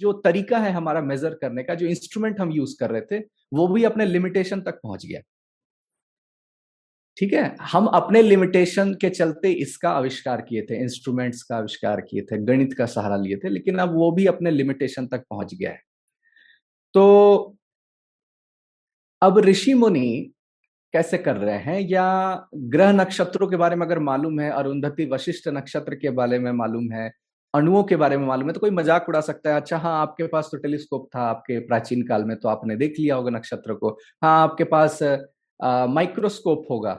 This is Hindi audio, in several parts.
जो तरीका है हमारा मेजर करने का, जो इंस्ट्रूमेंट हम यूज़ कर रहे थे, वो भी अपने लिमिटेशन तक पहुँच गया। ठीक है? हम अपने लिमिटेशन के चलते इसका आविष्कार किए थे इंस्ट्रूमेंट्स का आविष्कार किए थे, गणित का सहारा लिए थे, लेकिन अब वो भी अपने लिमिटेशन तक पहुँच गया है। तो अब ऋषि मुनि कैसे कर रहे हैं? या ग्रह नक्षत्रों के बारे में अगर मालूम है, अरुंधति वशिष्ठ नक्षत्र के बारे में मालूम है अणुओं के बारे में मालूम है तो कोई मज़ाक उड़ा सकता है अच्छा हाँ आपके पास तो टेलीस्कोप था, आपके प्राचीन काल में तो आपने देख लिया होगा नक्षत्र को हाँ आपके पास माइक्रोस्कोप होगा।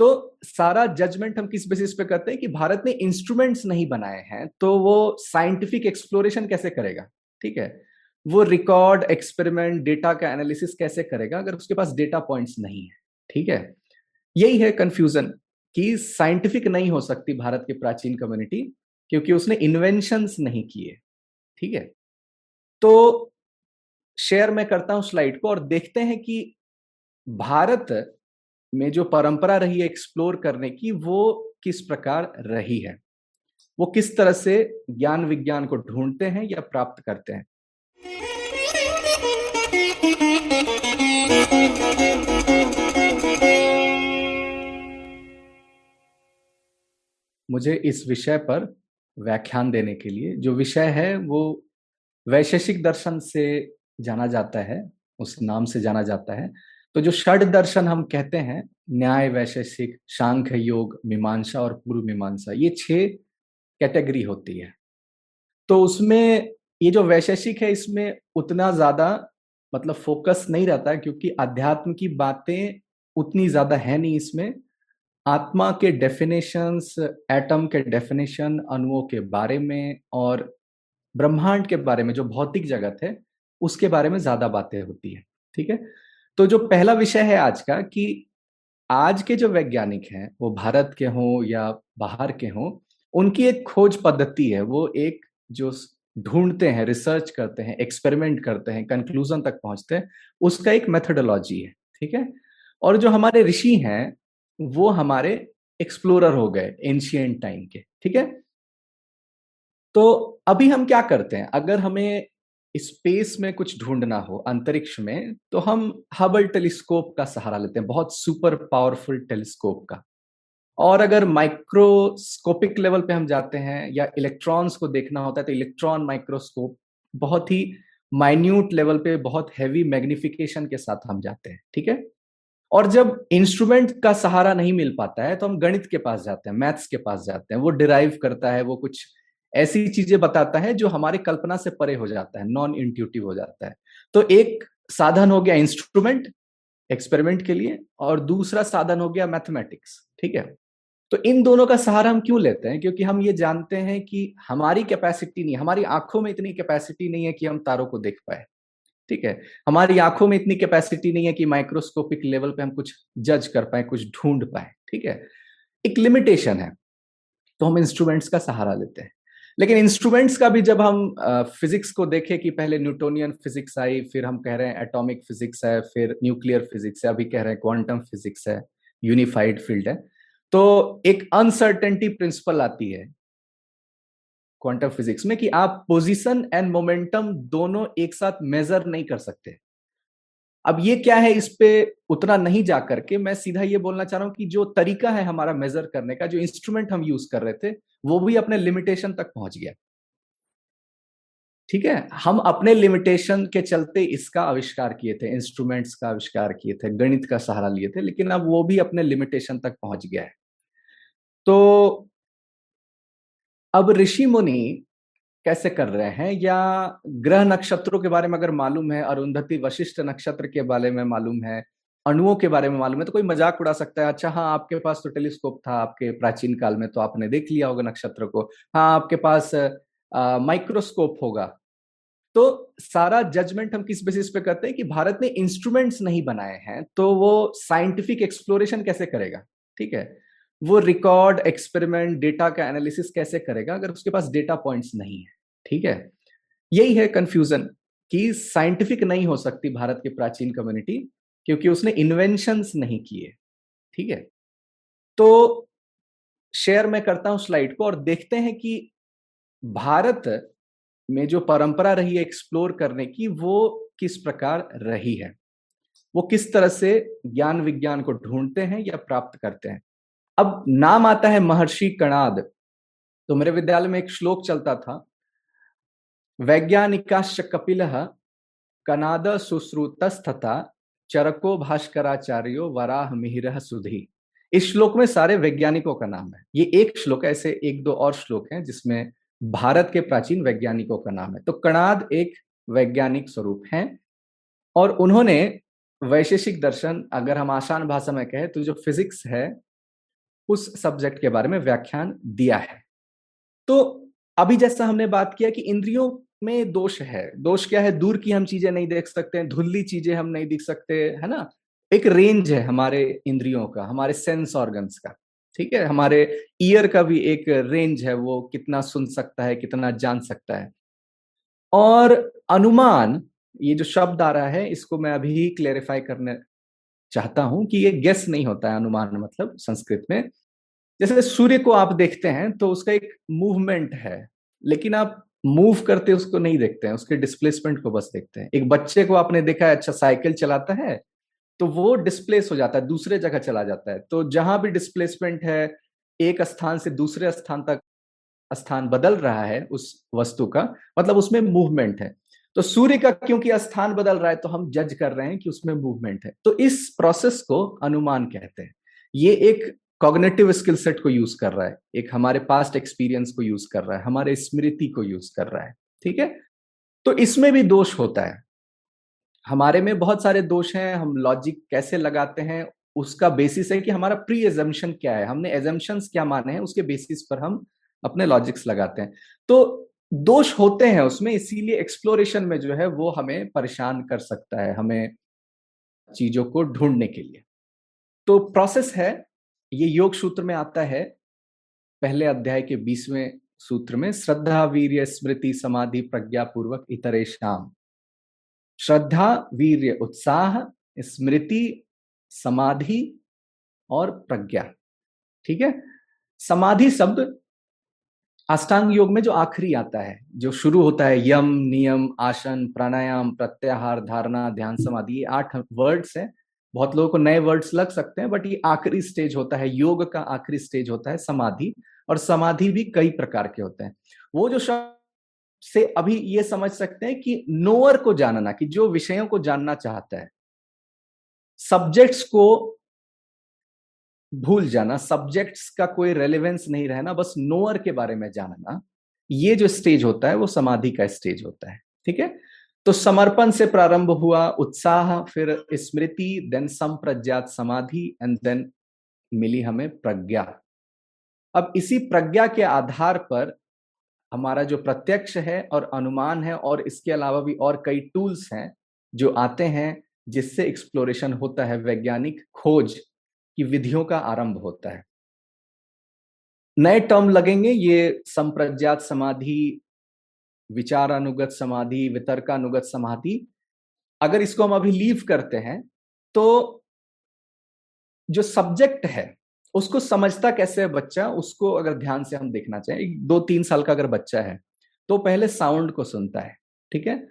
तो सारा जजमेंट हम किस बेसिस पे करते हैं कि भारत ने इंस्ट्रूमेंट्स नहीं बनाए हैं तो वो साइंटिफिक एक्सप्लोरेशन कैसे करेगा? ठीक है? वो रिकॉर्ड एक्सपेरिमेंट डेटा का एनालिसिस कैसे करेगा, अगर उसके पास डेटा पॉइंट्स नहीं है? ठीक है? यही है कंफ्यूजन कि साइंटिफिक नहीं हो सकती भारत की प्राचीन कम्युनिटी क्योंकि उसने इन्वेंशंस नहीं किए, ठीक है? तो शेयर मैं करता हूँ स्लाइड को और देखते हैं कि भारत में जो परंपरा रही है एक्सप्लोर करने की, वो किस प्रकार रही है? वो किस तरह से ज्ञान विज्ञान को ढूंढते हैं या प्राप्त करते हैं? मुझे इस विषय पर व्याख्यान देने के लिए। जो विषय है, वो वैशेषिक दर्शन से जाना जाता है, उस नाम से जाना जाता है। तो जो षड दर्शन हम कहते हैं, न्याय, वैशेषिक शांख्य योग, मीमांसा और पूर्व मीमांसा, ये छह कैटेगरी होती है। तो उसमें, ये जो वैशेषिक है, इसमें उतना ज़्यादा मतलब फोकस नहीं रहता क्योंकि अध्यात्म की बातें उतनी ज़्यादा है नहीं इसमें। आत्मा के डेफिनेशंस एटम के डेफिनेशन अणुओं के बारे में और ब्रह्मांड के बारे में जो भौतिक जगत है, उसके बारे में ज़्यादा बातें होती है, ठीक है? तो जो पहला विषय है आज का कि आज के जो वैज्ञानिक हैं, वो भारत के हों या बाहर के हों, उनकी एक खोज पद्धति है, वो एक जो ढूंढते हैं रिसर्च करते हैं एक्सपेरिमेंट करते हैं कंक्लूजन तक पहुँचते हैं, उसका एक मेथडोलॉजी है, ठीक है? और जो हमारे ऋषि हैं वो हमारे एक्सप्लोरर हो गए एंशियंट टाइम के, ठीक है? तो अभी हम क्या करते हैं? अगर हमें स्पेस में कुछ ढूंढना हो, अंतरिक्ष में तो हम हबल टेलीस्कोप का सहारा लेते हैं, बहुत सुपर पावरफुल टेलीस्कोप का। और अगर माइक्रोस्कोपिक लेवल पे हम जाते हैं या इलेक्ट्रॉन्स को देखना होता है तो इलेक्ट्रॉन माइक्रोस्कोप बहुत ही माइन्यूट लेवल पे, बहुत हैवी मैग्निफिकेशन के साथ हम जाते हैं, ठीक है? और जब इंस्ट्रूमेंट का सहारा नहीं मिल पाता है तो हम गणित के पास जाते हैं मैथ्स के पास जाते हैं। वो डिराइव करता है, वो कुछ ऐसी चीज़ें बताता है, जो हमारी कल्पना से परे हो जाता है नॉन इंट्यूटिव हो जाता है। तो एक साधन हो गया इंस्ट्रूमेंट एक्सपेरिमेंट के लिए, और दूसरा साधन हो गया मैथमेटिक्स ठीक है? तो इन दोनों का सहारा हम क्यों लेते हैं? क्योंकि हम ये जानते हैं कि हमारी कैपेसिटी नहीं, हमारी आँखों में इतनी कैपेसिटी नहीं है कि हम तारों को देख पाए। ठीक है? हमारी आँखों में इतनी कैपेसिटी नहीं है कि माइक्रोस्कोपिक लेवल पे हम कुछ जज कर पाए, कुछ ढूंढ पाए, ठीक है? एक लिमिटेशन है तो हम इंस्ट्रूमेंट्स का सहारा लेते हैं। लेकिन इंस्ट्रूमेंट्स का भी जब हम फिजिक्स को देखें कि पहले न्यूटोनियन फिजिक्स आई, फिर हम कह रहे हैं एटॉमिक फिजिक्स है, फिर न्यूक्लियर फिजिक्स है, अभी कह रहे हैं क्वांटम फिजिक्स है यूनिफाइड फ़ील्ड है। तो एक अनसर्टेनिटी प्रिंसिपल आती है क्वांटम फिजिक्स में कि आप पोजीशन एंड मोमेंटम दोनों एक साथ मेजर नहीं कर सकते। अब ये क्या है इस पे उतना नहीं जा करके मैं सीधा ये बोलना चाह रहा हूँ कि जो तरीका है हमारा मेजर करने का, जो इंस्ट्रूमेंट हम यूज़ कर रहे थे, वो भी अपने लिमिटेशन तक पहुँच गया। ठीक है? हम अपने लिमिटेशन के चलते इसका आविष्कार किए थे इंस्ट्रूमेंट्स का आविष्कार किए थे, गणित का सहारा लिए थे, लेकिन अब वो भी अपने लिमिटेशन तक पहुँच गया है। तो अब ऋषि मुनि कैसे कर रहे हैं? या ग्रह नक्षत्रों के बारे में अगर मालूम है, अरुंधति वशिष्ठ नक्षत्र के बारे में मालूम है, अणुओं के बारे में मालूम है तो कोई मज़ाक उड़ा सकता है। अच्छा हाँ आपके पास तो टेलीस्कोप था, आपके प्राचीन काल में तो आपने देख लिया होगा नक्षत्र को। हाँ आपके पास माइक्रोस्कोप होगा। तो सारा जजमेंट हम किस बेसिस पे करते हैं कि भारत ने इंस्ट्रूमेंट्स नहीं बनाए हैं तो वो साइंटिफिक एक्सप्लोरेशन कैसे करेगा? ठीक है? वो रिकॉर्ड एक्सपेरिमेंट डेटा का एनालिसिस कैसे करेगा अगर उसके पास डेटा पॉइंट्स नहीं है? ठीक है? यही है कंफ्यूजन कि साइंटिफिक नहीं हो सकती भारत की प्राचीन कम्युनिटी क्योंकि उसने इन्वेंशंस नहीं किए। ठीक है? तो शेयर मैं करता हूँ स्लाइड को और देखते हैं कि भारत में जो परंपरा रही है एक्सप्लोर करने की वो किस प्रकार रही है? वो किस तरह से ज्ञान विज्ञान को ढूंढते हैं या प्राप्त करते हैं? अब नाम आता है महर्षि कणाद। तो मेरे विद्यालय में एक श्लोक चलता था, वैज्ञानिकाश्च कपिल कनाद सुश्रुतस्तथा चरको भास्कराचार्यो वराह मिहिर सुधी। इस श्लोक में सारे वैज्ञानिकों का नाम है। ये एक श्लोक है, ऐसे एक दो और श्लोक हैं जिसमें भारत के प्राचीन वैज्ञानिकों का नाम है। तो कणाद एक वैज्ञानिक स्वरूप है और उन्होंने वैशेषिक दर्शन, अगर हम आसान भाषा में कहें तो जो फिजिक्स है उस सब्जेक्ट के बारे में व्याख्यान दिया है। तो अभी जैसा हमने बात किया कि इंद्रियों में दोष है। दोष क्या है? दूर की हम चीज़ें नहीं देख सकते हैं धुल्ली चीज़ें हम नहीं दिख सकते, है ना? एक रेंज है हमारे इंद्रियों का, हमारे सेंस ऑर्गन्स का, ठीक है? हमारे ईयर का भी एक रेंज है, वो कितना सुन सकता है, कितना जान सकता है। और अनुमान, ये जो शब्द आ रहा है, इसको मैं अभी क्लेरिफाई करने चाहता हूँ कि ये गेस नहीं होता है, अनुमान मतलब संस्कृत में। जैसे सूर्य को आप देखते हैं तो उसका एक मूवमेंट है, लेकिन आप मूव करते उसको नहीं देखते हैं, उसके डिस्प्लेसमेंट को बस देखते हैं। एक बच्चे को आपने देखा है अच्छा साइकिल चलाता है तो वो डिस्प्लेस हो जाता है, दूसरे जगह चला जाता है। तो जहाँ भी डिस्प्लेसमेंट है, एक स्थान से दूसरे स्थान तक स्थान बदल रहा है उस वस्तु का मतलब उसमें मूवमेंट है। तो सूर्य का क्योंकि स्थान बदल रहा है तो हम जज कर रहे हैं कि उसमें मूवमेंट है। तो इस प्रोसेस को अनुमान कहते हैं। ये एक कॉग्नेटिव स्किल सेट को यूज़ कर रहा है, एक हमारे पास्ट एक्सपीरियंस को यूज़ कर रहा है, हमारे स्मृति को यूज़ कर रहा है, ठीक है? तो इसमें भी दोष होता है। हमारे में बहुत सारे दोष हैं, हम लॉजिक कैसे लगाते हैं, उसका बेसिस है कि हमारा प्री एजम्पन क्या है, हमने एजम्पन्स क्या माने हैं, उसके बेसिस पर हम अपने लॉजिक्स लगाते हैं। तो दोष होते हैं उसमें, इसीलिए एक्सप्लोरेशन में जो है वो हमें परेशान कर सकता है, हमें चीज़ों को ढूँढने के लिए। तो प्रोसेस है ये योग सूत्र में आता है, पहले अध्याय के बीसवें सूत्र में, श्रद्धा वीर स्मृति, समाधि प्रज्ञा पूर्वक इतरे शाम। श्रद्धा, वीर्य, उत्साह, स्मृति, समाधि और प्रज्ञा। ठीक है? समाधि शब्द अष्टांग योग में जो आखिरी आता है, जो शुरू होता है, यम, नियम, आसन, प्राणायाम, प्रत्याहार, धारणा, ध्यान, समाधि, ये आठ वर्ड्स है। बहुत लोगों को नए वर्ड्स लग सकते हैं बट ये आखिरी स्टेज होता है, योग का आखिरी स्टेज होता है, समाधि, और समाधि भी कई प्रकार के होते हैं। वो जो शब्द से अभी ये समझ सकते हैं कि नोअर को जानना, कि जो विषयों को जानना चाहता है सब्जेक्ट्स को भूल जाना सब्जेक्ट्स का कोई रेलिवेंस नहीं रहना, बस नोअर के बारे में जानना, ये जो स्टेज होता है, वो समाधि का स्टेज होता है, ठीक है? तो समर्पण से प्रारंभ हुआ, उत्साह, फिर स्मृति देन संप्रज्ञात समाधि एंड देन मिली हमें प्रज्ञा। अब इसी प्रज्ञा के आधार पर हमारा जो प्रत्यक्ष है और अनुमान है और इसके अलावा भी और कई टूल्स हैं जो आते हैं जिससे एक्सप्लोरेशन होता है, वैज्ञानिक खोज की विधियों का आरंभ होता है। नए टर्म लगेंगे, ये संप्रज्ञात समाधि विचारानुगत समाधि, वितर्कानुगत समाधि, अगर इसको हम अभी लीव करते हैं तो जो सब्जेक्ट है, उसको समझता कैसे है बच्चा? उसको अगर ध्यान से हम देखना चाहें दो तीन साल का अगर बच्चा है तो पहले साउंड को सुनता है, ठीक है?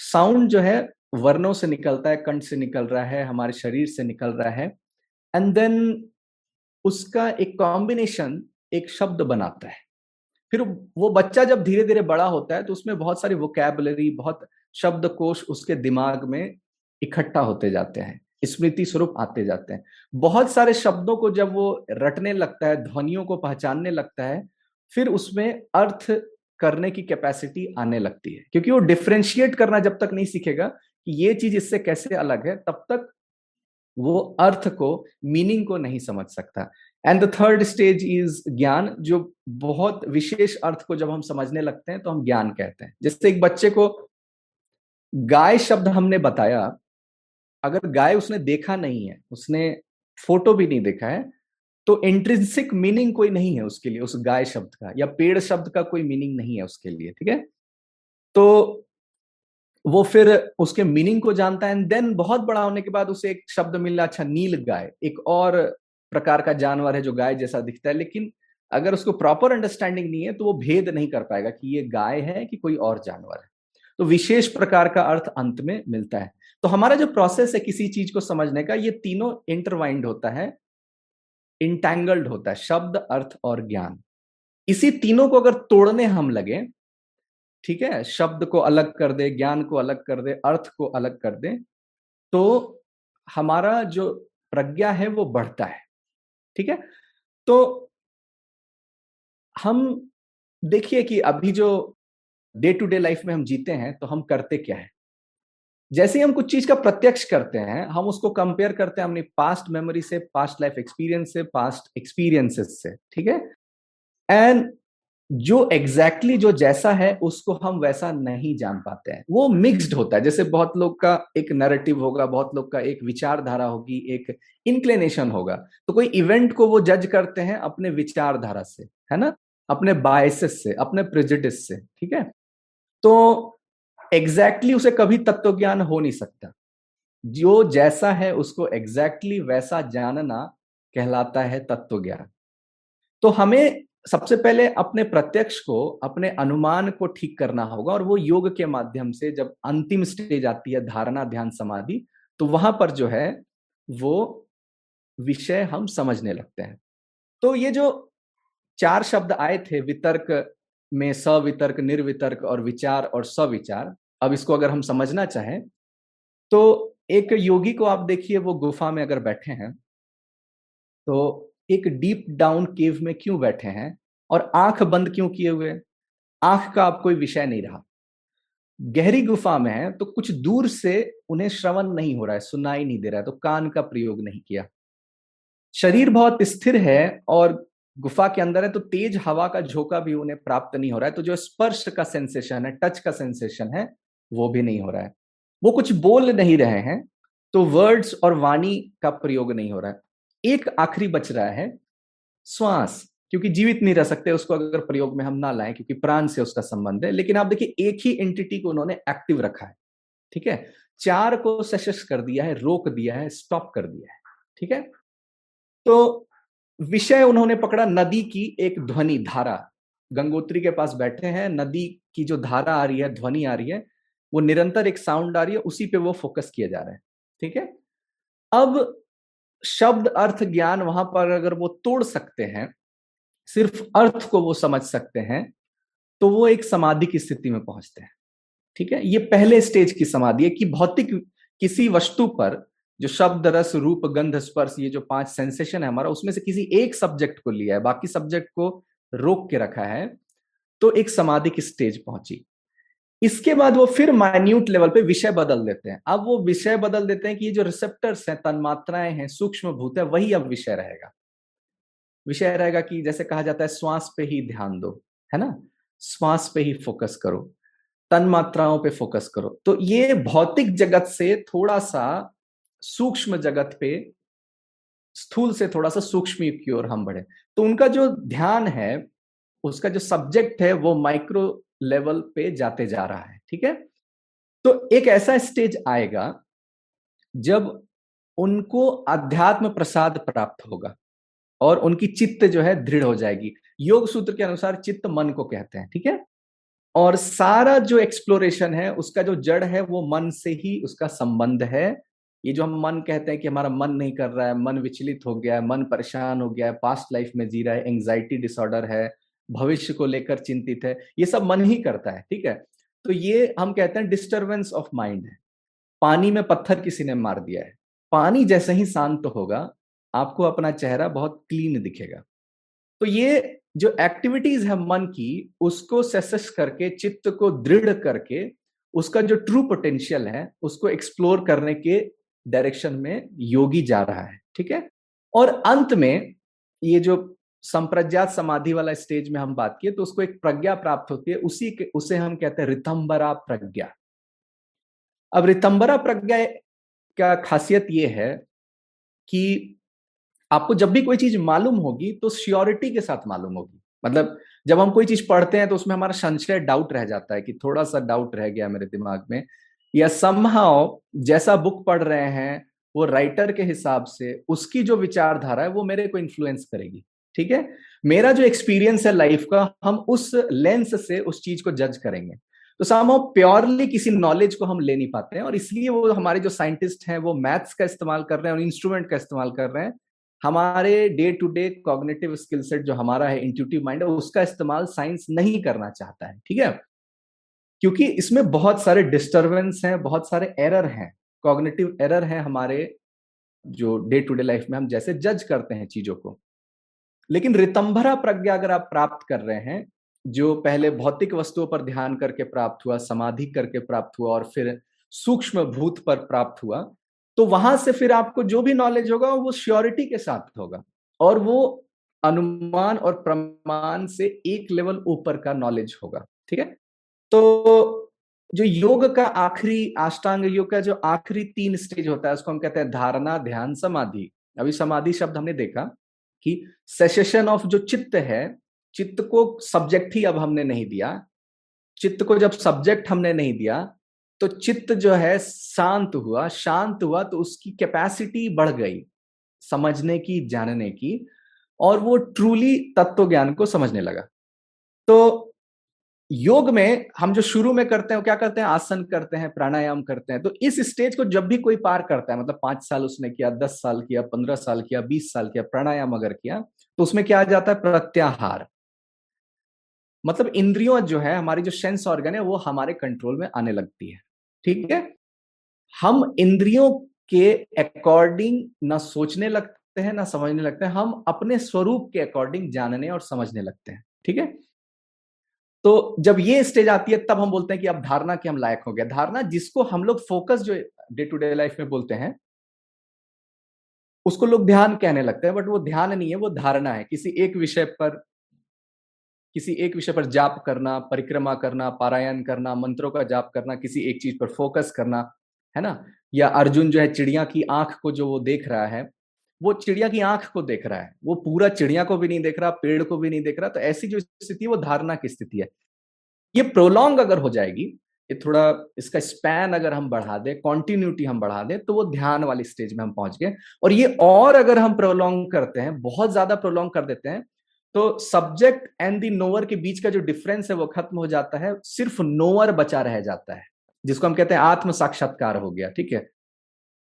साउंड जो है, वर्णों से निकलता है, कंठ से निकल रहा है, हमारे शरीर से निकल रहा है एंड देन उसका एक कॉम्बिनेशन एक शब्द बनाता है। फिर वो बच्चा जब धीरे धीरे बड़ा होता है तो उसमें बहुत सारी वोकेबलरी बहुत शब्द कोश उसके दिमाग में इकट्ठा होते जाते हैं, स्मृति स्वरूप आते जाते हैं। बहुत सारे शब्दों को जब वो रटने लगता है, ध्वनियों को पहचानने लगता है, फिर उसमें अर्थ करने की कैपेसिटी आने लगती है, क्योंकि वो डिफ्रेंशिएट करना जब तक नहीं सीखेगा कि ये चीज़ इससे कैसे अलग है, तब तक वो अर्थ को मीनिंग को नहीं समझ सकता। And the third stage is gyan, जो बहुत विशेष अर्थ को जब हम समझने लगते हैं तो हम ज्ञान कहते हैं। जैसे एक बच्चे को गाय शब्द हमने बताया, अगर गाय उसने देखा नहीं है, उसने फ़ोटो भी नहीं देखा है तो इंट्रेंसिक मीनिंग कोई नहीं है उसके लिए, उस गाय शब्द का, या पेड़ शब्द का कोई मीनिंग नहीं है उसके लिए, ठीक है? तो वो फिर उसके मीनिंग को जानता है एंड देन बहुत बड़ा होने के बाद उसे एक शब्द मिल अच्छा नील गाय, एक और प्रकार का जानवर है जो गाय जैसा दिखता है, लेकिन अगर उसको प्रॉपर अंडरस्टैंडिंग नहीं है तो वो भेद नहीं कर पाएगा कि ये गाय है कि कोई और जानवर है। तो विशेष प्रकार का अर्थ अंत में मिलता है। तो हमारा जो प्रोसेस है किसी चीज़ को समझने का, ये तीनों इंटरवाइंड होता है इंटैंगल्ड होता है, शब्द, अर्थ और ज्ञान। इसी तीनों को अगर तोड़ने हम लगे, ठीक है, शब्द को अलग कर दे, ज्ञान को अलग कर दे, अर्थ को अलग कर दे तो हमारा जो प्रज्ञा है वो बढ़ता है। ठीक है? तो हम देखिए कि अभी जो डे टू डे लाइफ में हम जीते हैं तो हम करते क्या है? जैसे ही हम कुछ चीज़ का प्रत्यक्ष करते हैं, हम उसको कंपेयर करते हैं अपनी पास्ट मेमोरी से पास्ट लाइफ एक्सपीरियंस से पास्ट एक्सपीरियंसेस से, ठीक है? एंड जो एग्जैक्टली exactly जो जैसा है, उसको हम वैसा नहीं जान पाते हैं। वो मिक्स्ड होता है। जैसे बहुत लोग का एक नैरेटिव होगा, बहुत लोग का एक विचारधारा होगी, एक इंक्लिनेशन होगा। तो कोई इवेंट को वो जज करते हैं अपने विचारधारा से, है ना? अपने बायसेस से, अपने प्रेजिडिस से, ठीक है? तो एग्जैक्टली exactly उसे कभी तत्व ज्ञान हो नहीं सकता। जो जैसा है, उसको एग्जैक्टली exactly वैसा जानना कहलाता है तत्व ज्ञान तो हमें सबसे पहले अपने प्रत्यक्ष को, अपने अनुमान को ठीक करना होगा और वो योग के माध्यम से जब अंतिम स्टेज आती है, धारणा, ध्यान, समाधि तो वहाँ पर जो है, वो विषय हम समझने लगते हैं। तो ये जो चार शब्द आए थे, वितर्क में सवितर्क, निर्वितर्क और विचार और सविचार, अब इसको अगर हम समझना चाहें तो एक योगी को आप देखिए, वो गुफा में अगर बैठे हैं तो एक डीप डाउन केव में क्यों बैठे हैं और आँख बंद क्यों किए हुए? आँख का अब कोई विषय नहीं रहा। गहरी गुफा में है तो कुछ दूर से उन्हें श्रवण नहीं हो रहा है, सुनाई नहीं दे रहा है तो कान का प्रयोग नहीं किया। शरीर बहुत स्थिर है और गुफा के अंदर है तो तेज हवा का झोंका भी उन्हें प्राप्त नहीं हो रहा है तो जो स्पर्श का सेंसेशन है, टच का सेंसेशन है, वो भी नहीं हो रहा है। वो कुछ बोल नहीं रहे हैं तो वर्ड्स और वाणी का प्रयोग नहीं हो रहा है। एक आखिरी बच रहा है, श्वास, क्योंकि जीवित नहीं रह सकते उसको अगर प्रयोग में हम ना लाएँ, क्योंकि प्राण से उसका संबंध है, लेकिन आप देखिए, एक ही एंटिटी को उन्होंने एक्टिव रखा है, ठीक है? चार को सशस कर दिया है, रोक दिया है स्टॉप कर दिया है, ठीक है? तो विषय उन्होंने पकड़ा नदी की एक ध्वनि धारा, गंगोत्री के पास बैठे हैं, नदी की जो धारा आ रही है, ध्वनि आ रही है, वो निरंतर एक साउंड आ रही है, उसी पे वो फोकस किया जा रहा है, ठीक है? अब शब्द अर्थ ज्ञान वहाँ पर अगर वो तोड़ सकते हैं, सिर्फ़ अर्थ को वो समझ सकते हैं तो वो एक समाधि की स्थिति में पहुँचते हैं। ठीक है? ये पहले स्टेज की समाधि है कि भौतिक किसी वस्तु पर जो शब्द, रस, रूप, गंध, स्पर्श, ये जो पाँच सेंसेशन है हमारा, उसमें से किसी एक सब्जेक्ट को लिया है, बाकी सब्जेक्ट को रोक के रखा है तो एक समाधि की स्टेज पहुँची। इसके बाद वो फिर माइन्यूट लेवल पे विषय बदल देते हैं। अब वो विषय बदल देते हैं कि ये जो रिसेप्टर्स हैं, तन्मात्राएँ हैं सूक्ष्म भूत है, वही अब विषय रहेगा। विषय रहेगा कि जैसे कहा जाता है, श्वास पे ही ध्यान दो, है ना? श्वास पे ही फोकस करो तन मात्राओं पे फोकस करो। तो ये भौतिक जगत से थोड़ा सा सूक्ष्म जगत पे, स्थूल से थोड़ा सा सूक्ष्म की ओर हम बढ़े। तो उनका जो ध्यान है, उसका जो सब्जेक्ट है, वो माइक्रो लेवल पे जाते जा रहा है, ठीक है? तो एक ऐसा स्टेज आएगा जब उनको अध्यात्म प्रसाद प्राप्त होगा और उनकी चित्त जो है दृढ़ हो जाएगी। योग सूत्र के अनुसार चित्त मन को कहते हैं, ठीक है? और सारा जो एक्सप्लोरेशन है, उसका जो जड़ है, वो मन से ही उसका संबंध है। ये जो हम मन कहते हैं कि हमारा मन नहीं कर रहा है, मन विचलित हो गया है, मन परेशान हो गया है पास्ट लाइफ में जी रहा है एंग्जाइटी डिसऑर्डर है भविष्य को लेकर चिंतित है, ये सब मन ही करता है, ठीक है? तो ये हम कहते हैं डिस्टर्बेंस ऑफ़ माइंड है। पानी में पत्थर किसी ने मार दिया है। पानी जैसे ही शांत होगा, आपको अपना चेहरा बहुत क्लीन दिखेगा। तो ये जो एक्टिविटीज़ है मन की, उसको सेसेस करके, चित्त को दृढ़ करके, उसका जो ट्रू पोटेंशियल है, उसको एक्सप्लोर करने के डायरेक्शन में योगी जा रहा है, ठीक है? और अंत में ये जो संप्रज्ञात समाधि वाला स्टेज में हम बात किए तो उसको एक प्रज्ञा प्राप्त होती है, उसी के, उसे हम कहते हैं रितंबरा प्रज्ञा। अब रितंबरा प्रज्ञा का खासियत ये है कि आपको जब भी कोई चीज़ मालूम होगी तो श्योरिटी के साथ मालूम होगी। मतलब जब हम कोई चीज़ पढ़ते हैं तो उसमें हमारा संशय, डाउट रह जाता है कि थोड़ा सा डाउट रह गया मेरे दिमाग में, या समहाव जैसा बुक पढ़ रहे हैं, वो राइटर के हिसाब से उसकी जो विचारधारा है, वो मेरे को इन्फ्लुएंस करेगी। ठीक है? मेरा जो एक्सपीरियंस है लाइफ का, हम उस लेंस से उस चीज़ को जज करेंगे। तो सामो प्योरली किसी नॉलेज को हम ले नहीं पाते हैं और इसलिए वो हमारे जो साइंटिस्ट हैं, वो मैथ्स का इस्तेमाल कर रहे हैं और इंस्ट्रूमेंट का इस्तेमाल कर रहे हैं। हमारे day to day cognitive skill set जो हमारा है इंट्यूटिव माइंड है, उसका इस्तेमाल साइंस नहीं करना चाहता है, ठीक है? क्योंकि इसमें बहुत सारे डिस्टर्बेंस हैं, बहुत सारे एरर हैं कॉग्निटिव एरर हैं हमारे जो डे टू डे लाइफ में हम जैसे जज करते हैं चीज़ों को। लेकिन रितंभरा प्रज्ञा अगर आप प्राप्त कर रहे हैं, जो पहले भौतिक वस्तुओं पर ध्यान करके प्राप्त हुआ, समाधि करके प्राप्त हुआ और फिर सूक्ष्म भूत पर प्राप्त हुआ तो वहाँ से फिर आपको जो भी नॉलेज होगा, वो श्योरिटी के साथ होगा। और वो अनुमान और प्रमाण से एक लेवल ऊपर का नॉलेज होगा, ठीक है? तो जो योग का आखिरी अष्टांग योग का जो आखिरी तीन स्टेज होता है, उसको हम कहते हैं धारणा, ध्यान, समाधि। अभी समाधि शब्द हमने देखा कि सेशन ऑफ़ जो चित्त है, चित्त को सब्जेक्ट ही अब हमने नहीं दिया। चित्त को जब सब्जेक्ट हमने नहीं दिया तो चित्त जो है शांत हुआ। शांत हुआ तो उसकी कैपेसिटी बढ़ गई समझने की, जानने की, और वो ट्रूली तत्व ज्ञान को समझने लगा। तो योग में हम जो शुरू में करते हैं, वो क्या करते हैं? आसन करते हैं, प्राणायाम करते हैं। तो इस स्टेज को जब भी कोई पार करता है मतलब पाँच साल उसने किया, दस साल किया, पंद्रह साल किया, बीस साल किया, प्राणायाम अगर किया तो उसमें क्या आ जाता है? प्रत्याहार। मतलब इंद्रियों जो है, हमारी जो सेंस ऑर्गन है, वो हमारे कंट्रोल में आने लगती है। ठीक है? हम इंद्रियों के अकॉर्डिंग ना सोचने लगते हैं, ना समझने लगते हैं। हम अपने स्वरूप के अकॉर्डिंग जानने और समझने लगते हैं। ठीक है? तो जब ये स्टेज आती है, तब हम बोलते हैं कि अब धारणा के हम लायक हो गया धारणा जिसको हम लोग फोकस जो डे टू डे लाइफ में बोलते हैं, उसको लोग ध्यान कहने लगते हैं बट वो ध्यान नहीं है, वो धारणा है। किसी एक विषय पर, किसी एक विषय पर जाप करना, परिक्रमा करना, पारायण करना, मंत्रों का जाप करना, किसी एक चीज़ पर फोकस करना, है ना? या अर्जुन जो है चिड़िया की आँख को जो वो देख रहा है वो चिड़िया की आँख को देख रहा है, वो पूरा चिड़िया को भी नहीं देख रहा, पेड़ को भी नहीं देख रहा तो ऐसी जो स्थिति वो धारणा की स्थिति है। ये प्रोलोंग अगर हो जाएगी, ये थोड़ा इसका स्पैन अगर हम बढ़ा दें कॉन्टिन्यूटी हम बढ़ा दें तो वो ध्यान वाली स्टेज में हम पहुँच गए। और ये और अगर हम प्रोलोंग करते हैं, बहुत ज़्यादा प्रोलोंग कर देते हैं तो सब्जेक्ट एंड दी नोअर के बीच का जो डिफरेंस है, वो खत्म हो जाता है, सिर्फ़ नोवर बचा रह जाता है, जिसको हम कहते हैं आत्म साक्षात्कार हो गया, ठीक है?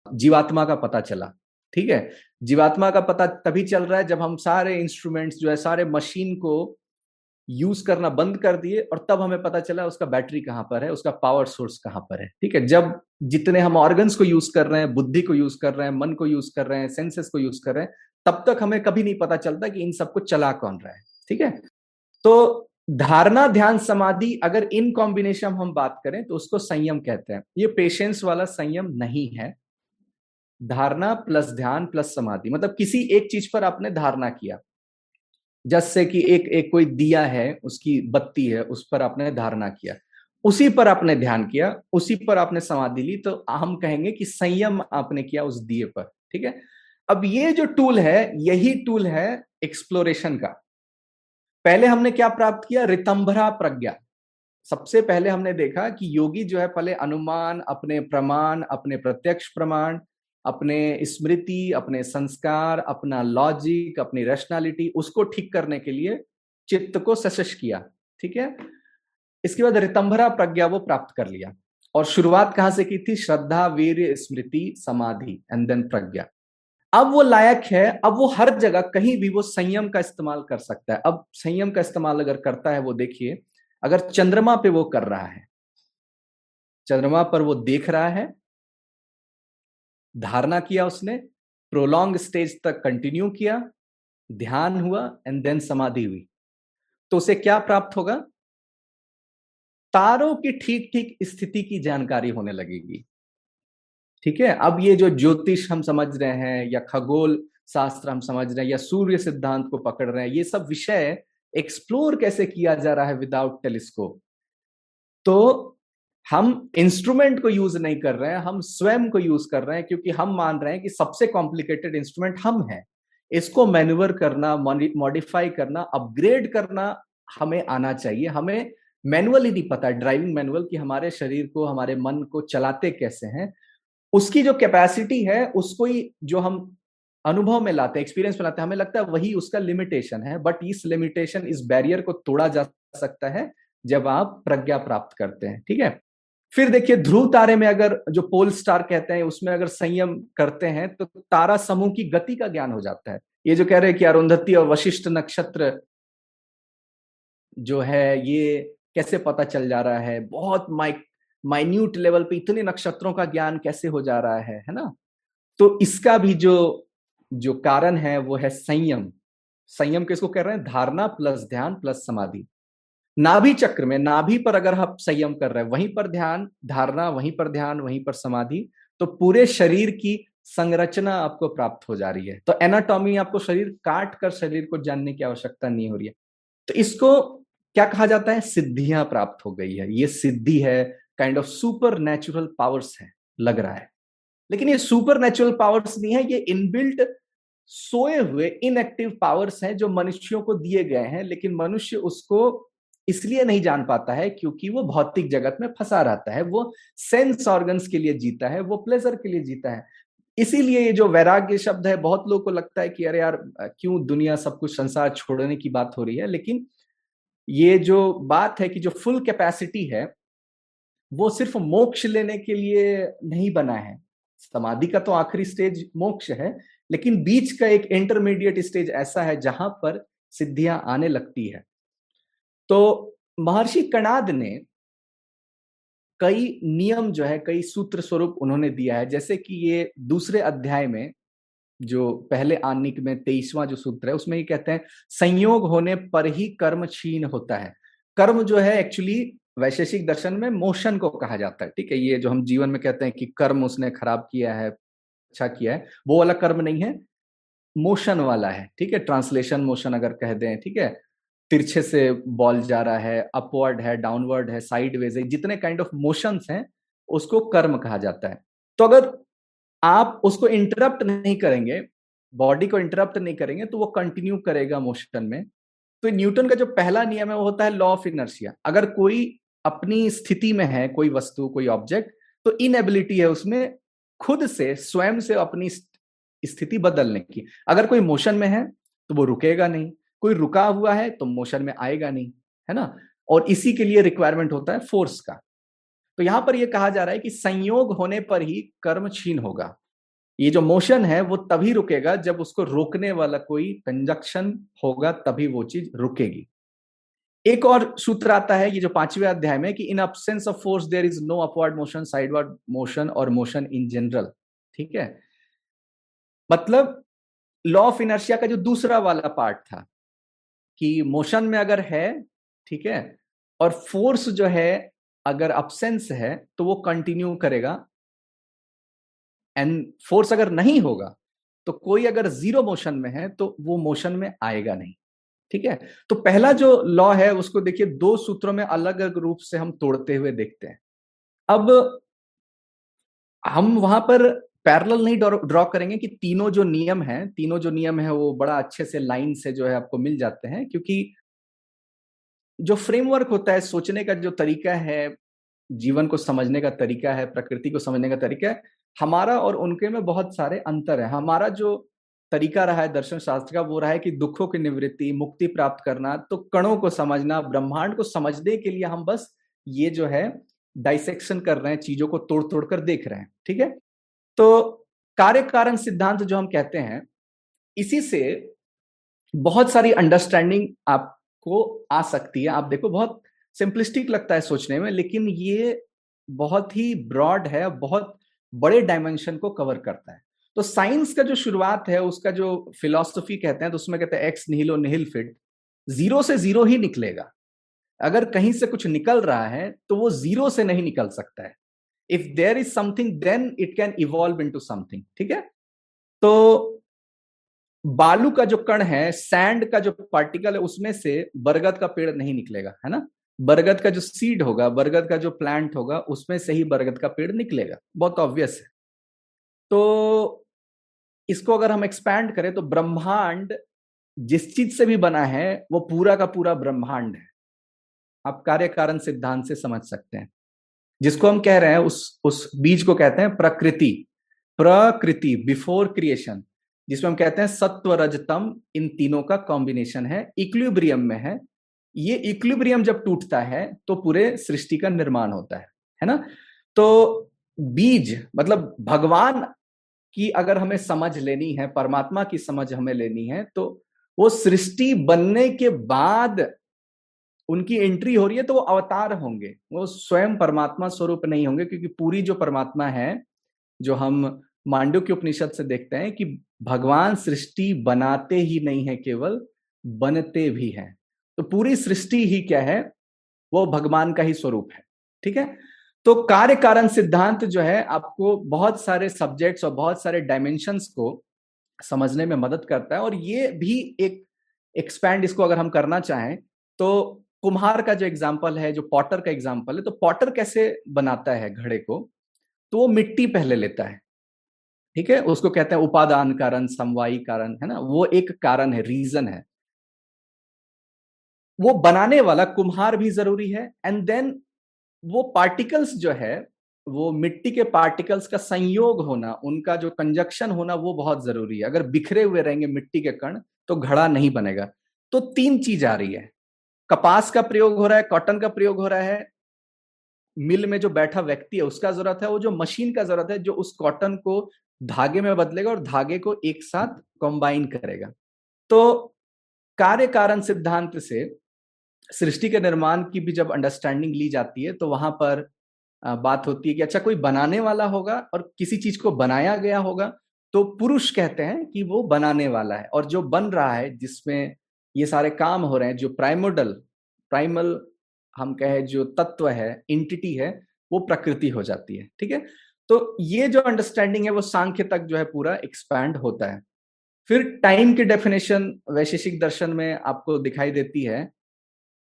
जीवात्मा का पता चला, ठीक है? जीवात्मा का पता तभी चल रहा है जब हम सारे इंस्ट्रूमेंट्स जो है, सारे मशीन को यूज़ करना बंद कर दिए और तब हमें पता चला उसका बैटरी कहाँ पर है, उसका पावर सोर्स कहाँ पर है। ठीक है, जब जितने हम ऑर्गन्स को यूज़ कर रहे हैं, बुद्धि को यूज़ कर रहे हैं, मन को यूज़ कर रहे हैं सेंसेस को यूज़ कर रहे हैं, तब तक हमें कभी नहीं पता चलता कि इन सबको चला कौन रहा है। ठीक है? तो धारणा, ध्यान, समाधि अगर इन कॉम्बिनेशन हम बात करें तो उसको संयम कहते हैं। ये पेशेंस वाला संयम नहीं है। धारणा प्लस ध्यान प्लस समाधि। मतलब किसी एक चीज़ पर आपने धारणा किया। जैसे कि एक एक कोई दिया है, उसकी बत्ती है, उस पर आपने धारणा किया। उसी पर आपने ध्यान किया, उसी पर आपने समाधि ली तो हम कहेंगे कि संयम आपने किया उस दिए पर, ठीक है? अब ये जो टूल है, यही टूल है एक्सप्लोरेशन का। पहले हमने क्या प्राप्त किया? रितंभरा प्रज्ञा। सबसे पहले हमने देखा कि योगी जो है, पहले अनुमान, अपने प्रमाण, अपने प्रत्यक्ष प्रमाण अपने स्मृति, अपने संस्कार, अपना लॉजिक अपनी रैशनैलिटी उसको ठीक करने के लिए चित्त को सशश किया, ठीक है? इसके बाद रितंभरा प्रज्ञा वो प्राप्त कर लिया। और शुरुआत कहाँ से की थी? श्रद्धा, वीर, स्मृति, समाधि एंड देन प्रज्ञा। अब वो लायक है, अब वो हर जगह कहीं भी वो संयम का इस्तेमाल कर सकता है। अब संयम का इस्तेमाल अगर करता है वो देखिए, अगर चंद्रमा पे वो कर रहा है, चंद्रमा पर वो देख रहा है धारणा किया उसने प्रोलॉन्ग स्टेज तक कंटिन्यू किया, ध्यान हुआ एंड देन समाधि हुई। तो उसे क्या प्राप्त होगा? तारों की ठीक ठीक स्थिति की जानकारी होने लगेगी। ठीक है? अब ये जो ज्योतिष हम समझ रहे हैं, या खगोल शास्त्र हम समझ रहे हैं, या सूर्य सिद्धांत को पकड़ रहे हैं, ये सब विषय एक्सप्लोर कैसे किया जा रहा है विदाउट टेलीस्कोप तो हम इंस्ट्रूमेंट को यूज़ नहीं कर रहे हैं, हम स्वयं को यूज़ कर रहे हैं, क्योंकि हम मान रहे हैं कि सबसे कॉम्प्लिकेटेड इंस्ट्रूमेंट हम हैं। इसको मैन्यूवर करना मॉडिफाई करना अपग्रेड करना हमें आना चाहिए। हमें मैनुअली नहीं पता ड्राइविंग मैनुअल कि हमारे शरीर को, हमारे मन को चलाते कैसे हैं। उसकी जो कैपेसिटी है, उसको ही जो हम अनुभव में लाते हैं एक्सपीरियंस में लाते हैं, हमें लगता है वही उसका लिमिटेशन है। बट इस लिमिटेशन इस बैरियर को तोड़ा जा सकता है जब आप प्रज्ञा प्राप्त करते हैं, ठीक है? फिर देखिए ध्रुव तारे में अगर जो पोल स्टार कहते हैं, उसमें अगर संयम करते हैं तो तारा समूह की गति का ज्ञान हो जाता है। ये जो कह रहे हैं कि अरुंधति और वशिष्ठ नक्षत्र जो है, ये कैसे पता चल जा रहा है? बहुत माइक, माइन्यूट लेवल पे इतने नक्षत्रों का ज्ञान कैसे हो जा रहा है है ना? तो इसका भी जो जो कारण है, वो है संयम। संयम किसको कह रहे हैं? धारणा प्लस ध्यान प्लस समाधि। नाभि चक्र में, नाभि पर अगर आप संयम कर रहे हैं, वहीं पर ध्यान, धारणा, वहीं पर ध्यान, वहीं पर समाधि तो पूरे शरीर की संरचना आपको प्राप्त हो जा रही है। तो एनाटॉमी आपको शरीर काट कर शरीर को जानने की आवश्यकता नहीं हो रही है। तो इसको क्या कहा जाता है? सिद्धियाँ प्राप्त हो गई है। ये सिद्धि है kind of super natural powers है, लग रहा है। लेकिन ये सुपर नेचुरल पावर्स नहीं है, ये इनबिल्ट सोए हुए इनएक्टिव पावर्स हैं, जो मनुष्यों को दिए गए हैं, लेकिन मनुष्य उसको इसलिए नहीं जान पाता है क्योंकि वो भौतिक जगत में फंसा रहता है, वो सेंस ऑर्गन्स के लिए जीता है, वो प्लेजर के लिए जीता है। इसीलिए ये जो वैराग्य शब्द है, बहुत लोगों को लगता है कि अरे यार क्यों दुनिया सब कुछ संसार छोड़ने की बात हो रही है? लेकिन ये जो बात है कि जो फुल कैपेसिटी है, वो सिर्फ़ मोक्ष लेने के लिए नहीं बना है। समाधि का तो आखिरी स्टेज मोक्ष है, लेकिन बीच का एक इंटरमीडिएट स्टेज ऐसा है जहाँ पर सिद्धियाँ आने लगती है। तो महर्षि कणाद ने कई नियम जो है, कई सूत्र स्वरूप उन्होंने दिया है। जैसे कि ये दूसरे अध्याय में, जो पहले आनिक में तेईसवां जो सूत्र है, उसमें ये कहते हैं, संयोग होने पर ही कर्म छीन होता है। कर्म जो है, एक्चुअली वैशेषिक दर्शन में मोशन को कहा जाता है, ठीक है? ये जो हम जीवन में कहते हैं कि कर्म उसने खराब किया है अच्छा किया है, वो वाला कर्म नहीं है, मोशन वाला है, ठीक है? ट्रांसलेशन मोशन अगर कह दें, ठीक है? तिरछे से बॉल जा रहा है, अपवर्ड है, डाउनवर्ड है साइड वेज है, जितने काइंड ऑफ़ मोशंस हैं, उसको कर्म कहा जाता है। तो अगर आप उसको इंटरप्ट नहीं करेंगे बॉडी को इंटरप्ट नहीं करेंगे तो वो कंटिन्यू करेगा मोशन में। तो न्यूटन का जो पहला नियम है, वो होता है लॉ ऑफ़ इनर्शिया अगर कोई अपनी स्थिति में है, कोई वस्तु, कोई ऑब्जेक्ट तो इनएबिलिटी है उसमें खुद से, स्वयं से अपनी स्थिति बदलने की। अगर कोई मोशन में है तो वो रुकेगा नहीं। कोई रुका हुआ है तो मोशन में आएगा नहीं, है ना? और इसी के लिए रिक्वायरमेंट होता है फोर्स का। तो यहाँ पर यह कहा जा रहा है कि संयोग होने पर ही कर्म छीन होगा। ये जो मोशन है वो तभी रुकेगा जब उसको रोकने वाला कोई कंजक्शन होगा तभी वो चीज़ रुकेगी। एक और सूत्र आता है, ये जो पाँचवें अध्याय में कि in absence of force there is no upward motion sideward motion और मोशन इन जनरल ठीक है? मतलब लॉ ऑफ़ इनर्शिया का जो दूसरा वाला पार्ट था कि मोशन में अगर है, ठीक है, और फोर्स जो है, अगर अब्सेंस है तो वो कंटिन्यू करेगा। एंड फोर्स अगर नहीं होगा तो कोई अगर ज़ीरो मोशन में है तो वो मोशन में आएगा नहीं, ठीक है? तो पहला जो लॉ है, उसको देखिए, दो सूत्रों में अलग अलग रूप से हम तोड़ते हुए देखते हैं। अब हम वहाँ पर पैरेलल नहीं ड्रॉ करेंगे कि तीनों जो नियम हैं, तीनों जो नियम है वो बड़ा अच्छे से लाइन से जो है आपको मिल जाते हैं, क्योंकि जो फ्रेमवर्क होता है, सोचने का जो तरीका है, जीवन को समझने का तरीका है, प्रकृति को समझने का तरीका है, हमारा और उनके में बहुत सारे अंतर है। हमारा जो तरीका रहा है दर्शन शास्त्र का, वो रहा है कि दुखों की निवृत्ति, मुक्ति प्राप्त करना तो कणों को समझना, ब्रह्मांड को समझने के लिए हम बस ये जो है, डाइसेक्शन कर रहे हैं, चीज़ों को तोड़ तोड़ कर देख रहे हैं, ठीक है? तो कार्य कारण सिद्धांत जो हम कहते हैं, इसी से बहुत सारी अंडरस्टैंडिंग आपको आ सकती है। आप देखो, बहुत सिंपलिस्टिक लगता है सोचने में, लेकिन ये बहुत ही ब्रॉड है, बहुत बड़े डायमेंशन को कवर करता है। तो साइंस का जो शुरुआत है, उसका जो फिलोसफी कहते हैं तो उसमें कहते हैं एक्स निहिलो निहिल फिट ज़ीरो से ज़ीरो ही निकलेगा। अगर कहीं से कुछ निकल रहा है तो वो ज़ीरो से नहीं निकल सकता है। If there is something then it can evolve into something ठीक है? तो बालू का जो कण है सैंड का जो पार्टिकल है, उसमें से बरगद का पेड़ नहीं निकलेगा, है ना? बरगद का जो सीड होगा, बरगद का जो प्लांट होगा, उसमें से ही बरगद का पेड़ निकलेगा। बहुत ऑब्वियस है। तो इसको अगर हम एक्सपैंड करें तो ब्रह्मांड जिस चीज़ से भी बना है, वो पूरा का पूरा ब्रह्मांड है। आप कार्य कारण सिद्धांत से समझ सकते हैं। जिसको हम कह रहे हैं, उस उस बीज को कहते हैं प्रकृति। प्रकृति बिफोर क्रिएशन जिसमें हम कहते हैं सत्व रजतम इन तीनों का कॉम्बिनेशन है इक्विलिब्रियम में है। ये इक्विलिब्रियम जब टूटता है तो पूरे सृष्टि का निर्माण होता है है ना? तो बीज मतलब भगवान की अगर हमें समझ लेनी है, परमात्मा की समझ हमें लेनी है तो वो सृष्टि बनने के बाद उनकी एंट्री हो रही है तो वो अवतार होंगे। वो स्वयं परमात्मा स्वरूप नहीं होंगे क्योंकि पूरी जो परमात्मा है, जो हम मांडव के उपनिषद से देखते हैं कि भगवान सृष्टि बनाते ही नहीं है केवल, बनते भी हैं। तो पूरी सृष्टि ही क्या है? वो भगवान का ही स्वरूप है, ठीक है? तो कार्य कारण सिद्धांत जो है, आपको बहुत सारे सब्जेक्ट्स और बहुत सारे डायमेंशंस को समझने में मदद करता है और ये भी एक एक्सपैंड इसको अगर हम करना चाहें तो कुम्हार का जो एग्ज़ाम्पल है, जो पॉटर का एग्ज़ाम्पल है तो पॉटर कैसे बनाता है घड़े को? तो वो मिट्टी पहले लेता है। ठीक है? उसको कहते हैं उपादान कारण, समवायी कारण, है ना? वो एक कारण है रीजन है। वो बनाने वाला कुम्हार भी ज़रूरी है एंड देन वो पार्टिकल्स जो है, वो मिट्टी के पार्टिकल्स का संयोग होना, उनका जो कंजक्शन होना, वो बहुत ज़रूरी है। अगर बिखरे हुए रहेंगे मिट्टी के कण तो घड़ा नहीं बनेगा। तो तीन चीज़ आ रही है। कपास का प्रयोग हो रहा है, कॉटन का प्रयोग हो रहा है। मिल में जो बैठा व्यक्ति है, उसका ज़रूरत है, वो जो मशीन का ज़रूरत है, जो उस कॉटन को धागे में बदलेगा और धागे को एक साथ कंबाइन करेगा। तो कार्य कारण सिद्धांत से सृष्टि के निर्माण की भी जब अंडरस्टैंडिंग ली जाती है तो वहाँ पर बात होती है कि अच्छा कोई बनाने वाला होगा और किसी चीज़ को बनाया गया होगा तो पुरुष कहते हैं कि वो बनाने वाला है और जो बन रहा है, जिसमें ये सारे काम हो रहे हैं, जो प्राइमोडल प्राइमल हम कहे जो तत्व है इंटिटी है, वो प्रकृति हो जाती है, ठीक है? तो ये जो अंडरस्टैंडिंग है, वो सांख्य तक जो है पूरा एक्सपैंड होता है। फिर टाइम की डेफिनेशन वैशेषिक दर्शन में आपको दिखाई देती है।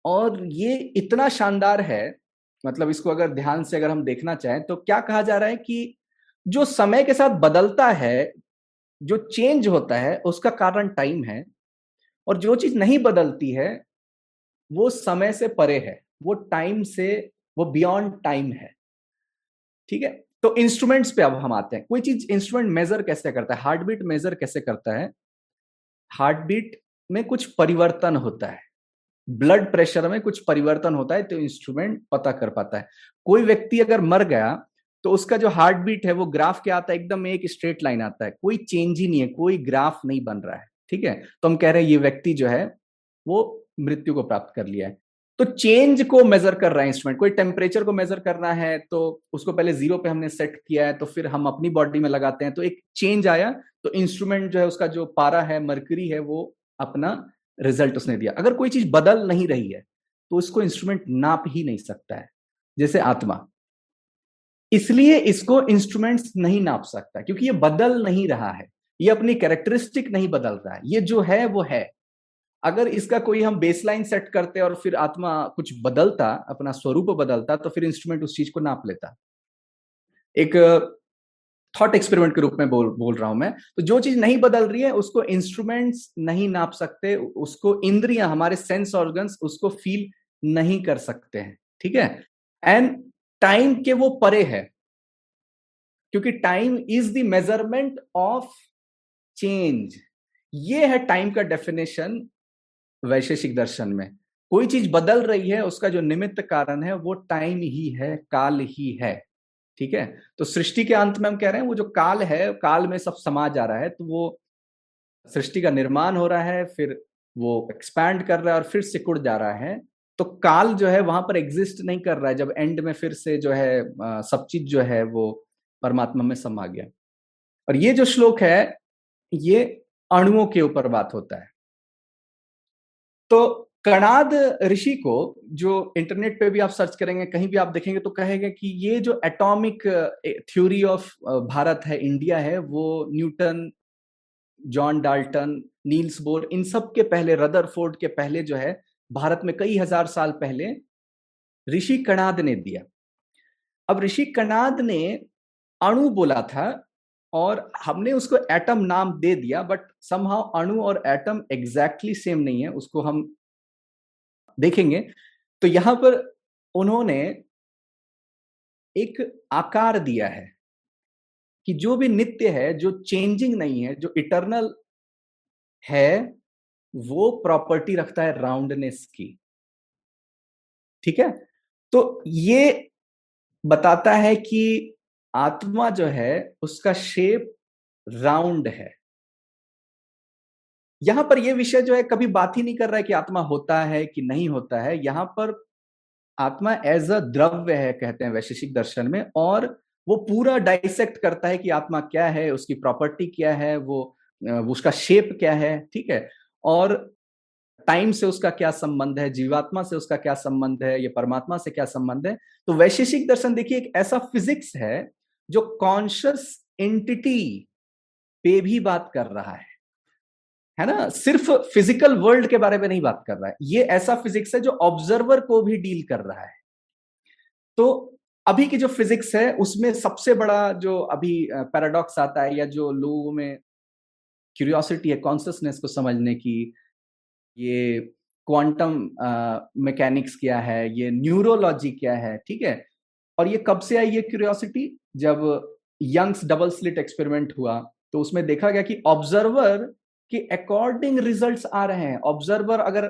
और ये इतना शानदार है मतलब इसको अगर ध्यान से अगर हम देखना चाहें तो क्या कहा जा रहा है कि जो समय के साथ बदलता है, जो चेंज होता है, उसका कारण टाइम है। और जो चीज़ नहीं बदलती है, वो समय से परे है, वो टाइम से, वो बियॉन्ड टाइम है। ठीक है? तो इंस्ट्रूमेंट्स पे अब हम आते हैं। कोई चीज़ इंस्ट्रूमेंट मेजर कैसे करता है? हार्ट बीट मेजर कैसे करता है? हार्ट बीट में कुछ परिवर्तन होता है। ब्लड प्रेशर में कुछ परिवर्तन होता है तो इंस्ट्रूमेंट पता कर पाता है। कोई व्यक्ति अगर मर गया तो उसका जो हार्ट बीट है, वो ग्राफ क्या आता है? एकदम एक स्ट्रेट लाइन आता है। कोई चेंज ही नहीं है, कोई ग्राफ नहीं बन रहा है। ठीक है? तो हम कह रहे हैं ये व्यक्ति जो है, वो मृत्यु को प्राप्त कर लिया है। तो चेंज को मेजर कर रहा है इंस्ट्रूमेंट कोई टेम्परेचर को मेजर करना है तो उसको पहले ज़ीरो पे हमने सेट किया है तो फिर हम अपनी बॉडी में लगाते हैं तो एक चेंज आया तो इंस्ट्रूमेंट जो है, उसका जो पारा है मरकरी है, वो अपना रिज़ल्ट उसने दिया। अगर कोई चीज़ बदल नहीं रही है तो उसको इंस्ट्रूमेंट नाप ही नहीं सकता है, जैसे आत्मा। इसलिए इसको इंस्ट्रूमेंट्स नहीं नाप सकता, क्योंकि ये बदल नहीं रहा है। ये अपनी कैरेक्टरिस्टिक नहीं बदल रहा है। ये जो है, वो है। अगर इसका कोई हम बेसलाइन सेट करते और फिर आत्मा कुछ बदलता, अपना स्वरूप बदलता तो फिर इंस्ट्रूमेंट उस चीज़ को नाप लेता। एक थॉट एक्सपेरिमेंट के रूप में बोल बोल रहा हूँ मैं। तो जो चीज़ नहीं बदल रही है, उसको इंस्ट्रूमेंट्स नहीं नाप सकते, उसको इंद्रियाँ, हमारे सेंस ऑर्गन्स उसको फील नहीं कर सकते हैं। ठीक है? एंड टाइम के वो परे है। क्योंकि time is the measurement of change. ये है टाइम का डेफिनेशन वैशेषिक दर्शन में। कोई चीज़ बदल रही है, उसका जो निमित्त कारण है, वो टाइम ही है, काल ही है। ठीक है? तो सृष्टि के अंत में हम कह रहे हैं, वो जो काल है, काल में सब समा जा रहा है तो वो सृष्टि का निर्माण हो रहा है, फिर वो एक्सपैंड कर रहा है और फिर सिकुड़ जा रहा है। तो काल जो है, वहाँ पर एग्जिस्ट नहीं कर रहा है, जब एंड में फिर से जो है सब चीज़ जो है, वो परमात्मा में समा गया। और ये जो श्लोक है ये अणुओं के ऊपर बात होता है। तो कणाद ऋषि को, जो इंटरनेट पे भी आप सर्च करेंगे, कहीं भी आप देखेंगे तो कहेंगे कि ये जो एटॉमिक थ्योरी ऑफ़ भारत है, इंडिया है, वो Newton, John Dalton, Niels Bohr, इन सब के पहले, रदरफोर्ड के पहले जो है, भारत में कई हज़ार साल पहले ऋषि कणाद ने दिया। अब ऋषि कणाद ने अणु बोला था और हमने उसको एटम नाम दे दिया बट समहाउ अणु और एटम एग्जैक्टली सेम नहीं है, उसको हम देखेंगे। तो यहाँ पर उन्होंने एक आकार दिया है कि जो भी नित्य है, जो चेंजिंग नहीं है, जो इटरनल है, वो प्रॉपर्टी रखता है राउंडनेस की। ठीक है? तो ये बताता है कि आत्मा जो है, उसका शेप राउंड है। यहाँ पर यह विषय जो है, कभी बात ही नहीं कर रहा है कि आत्मा होता है कि नहीं होता है। यहाँ पर आत्मा एज अ द्रव्य है, कहते हैं वैशेषिक दर्शन में, और वो पूरा डाइसेक्ट करता है कि आत्मा क्या है, उसकी प्रॉपर्टी क्या है, वो उसका शेप क्या है, ठीक है? और टाइम से उसका क्या संबंध है, जीवात्मा से उसका क्या संबंध है, ये परमात्मा से क्या संबंध है? तो वैशेषिक दर्शन देखिए, एक ऐसा फिजिक्स है जो कॉन्शियस एंटिटी पे भी बात कर रहा है। है ना? सिर्फ़ फ़िज़िकल वर्ल्ड के बारे में नहीं बात कर रहा है। ये ऐसा फिजिक्स है जो ऑब्जर्वर को भी डील कर रहा है। तो अभी की जो फिजिक्स है, उसमें सबसे बड़ा जो अभी पैराडॉक्स आता है या जो लोगों में क्यूरियोसिटी है कॉन्सियसनेस को समझने की, ये क्वांटम मैकेनिक्स क्या है, ये न्यूरोलॉजी क्या है, ठीक है? और ये कब से आई ये क्यूरियोसिटी जब यंग्स डबल स्लिट एक्सपेरिमेंट हुआ तो उसमें देखा गया कि ऑब्जर्वर के अकॉर्डिंग रिजल्ट्स आ रहे हैं। ऑब्जर्वर अगर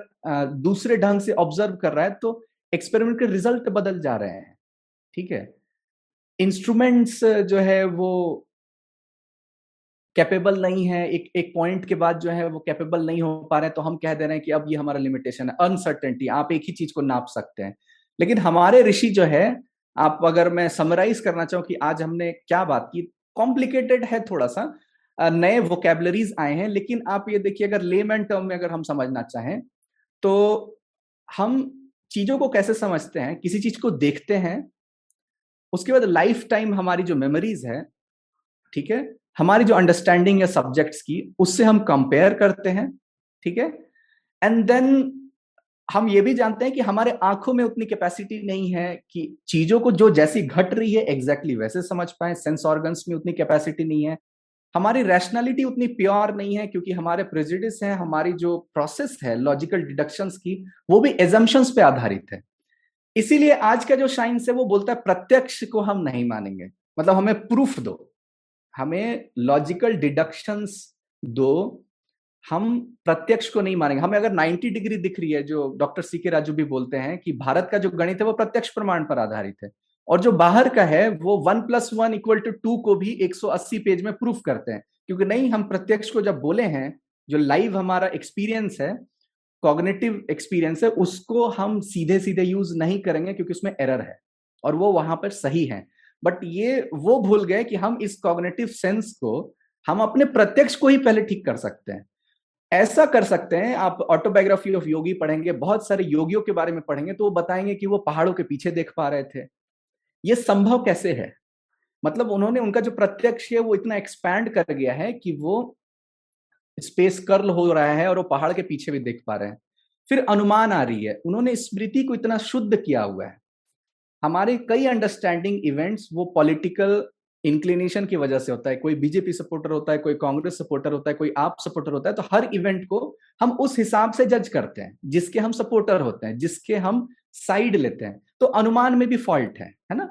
दूसरे ढंग से ऑब्ज़र्व कर रहा है तो एक्सपेरिमेंट के रिज़ल्ट बदल जा रहे हैं। ठीक है? इंस्ट्रूमेंट्स जो है वो कैपेबल नहीं है। एक एक पॉइंट के बाद जो है वो कैपेबल नहीं हो पा रहे हैं तो हम कह दे रहे हैं कि अब ये हमारा लिमिटेशन है। अनसर्टेनिटी आप एक ही चीज़ को नाप सकते हैं। लेकिन हमारे ऋषि जो है आप अगर मैं समराइज करना चाहूँ कि आज हमने क्या बात की कॉम्प्लिकेटेड है थोड़ा सा नए वोकेबलरीज आए हैं, लेकिन आप ये देखिए, अगर लेमैन टर्म में अगर हम समझना चाहें तो हम चीज़ों को कैसे समझते हैं, किसी चीज़ को देखते हैं, उसके बाद लाइफ टाइम हमारी जो मेमोरीज है, ठीक है, हमारी जो अंडरस्टैंडिंग है सब्जेक्ट्स की, उससे हम कंपेयर करते हैं, ठीक है एंड देन हम ये भी जानते हैं कि हमारे आँखों में उतनी कैपेसिटी नहीं है कि चीज़ों को जो जैसी घट रही है एग्जैक्टली exactly वैसे समझ पाए सेंस ऑर्गन्स में उतनी कैपेसिटी नहीं है। हमारी रैशनैलिटी उतनी प्योर नहीं है क्योंकि हमारे प्रेजिडिस है, हमारी जो प्रोसेस है लॉजिकल डिडक्शंस की, वो भी एजम्पन्स पे आधारित है। इसीलिए आज का जो साइंस है, वो बोलता है, प्रत्यक्ष को हम नहीं मानेंगे। मतलब हमें प्रूफ दो। हमें लॉजिकल डिडक्शंस दो हम प्रत्यक्ष को नहीं मानेंगे। हमें अगर 90 डिग्री दिख रही है, जो डॉक्टर सी के राजू भी बोलते हैं कि भारत का जो गणित है, वो प्रत्यक्ष प्रमाण पर आधारित है। और जो बाहर का है, वो one plus one equal to two को भी 180 पेज में प्रूफ करते हैं। क्योंकि नहीं, हम प्रत्यक्ष को जब बोले हैं, जो लाइव हमारा एक्सपीरियंस है, कॉग्नेटिव एक्सपीरियंस है, उसको हम सीधे सीधे यूज़ नहीं करेंगे क्योंकि उसमें एरर है। और वो वहाँ पर सही है। बट ये वो भूल गए कि हम इस कॉग्नेटिव सेंस को, हम अपने प्रत्यक्ष को ही पहले ठीक कर सकते हैं। ऐसा कर सकते हैं, आप ऑटोबायोग्राफी ऑफ़ योगी पढ़ेंगे, बहुत सारे योगियों के बारे में पढ़ेंगे तो वो बताएँगे कि वो पहाड़ों के पीछे देख पा रहे थे। ये संभव कैसे है? मतलब उन्होंने, उनका जो प्रत्यक्ष है, वो इतना एक्सपैंड कर गया है कि वो स्पेस कर्ल हो रहा है और वो पहाड़ के पीछे भी देख पा रहे हैं। फिर अनुमान आ रही है, उन्होंने स्मृति को इतना शुद्ध किया हुआ है। हमारे कई अंडरस्टैंडिंग इवेंट्स वो पॉलिटिकल इंक्लिनेशन की वजह से होता है। कोई बीजेपी सपोर्टर होता है, कोई कांग्रेस सपोर्टर होता है, कोई आप सपोर्टर होता है तो हर इवेंट को हम उस हिसाब से जज करते हैं, जिसके हम सपोर्टर होते हैं, जिसके हम साइड लेते हैं। तो अनुमान में भी फॉल्ट है है ना?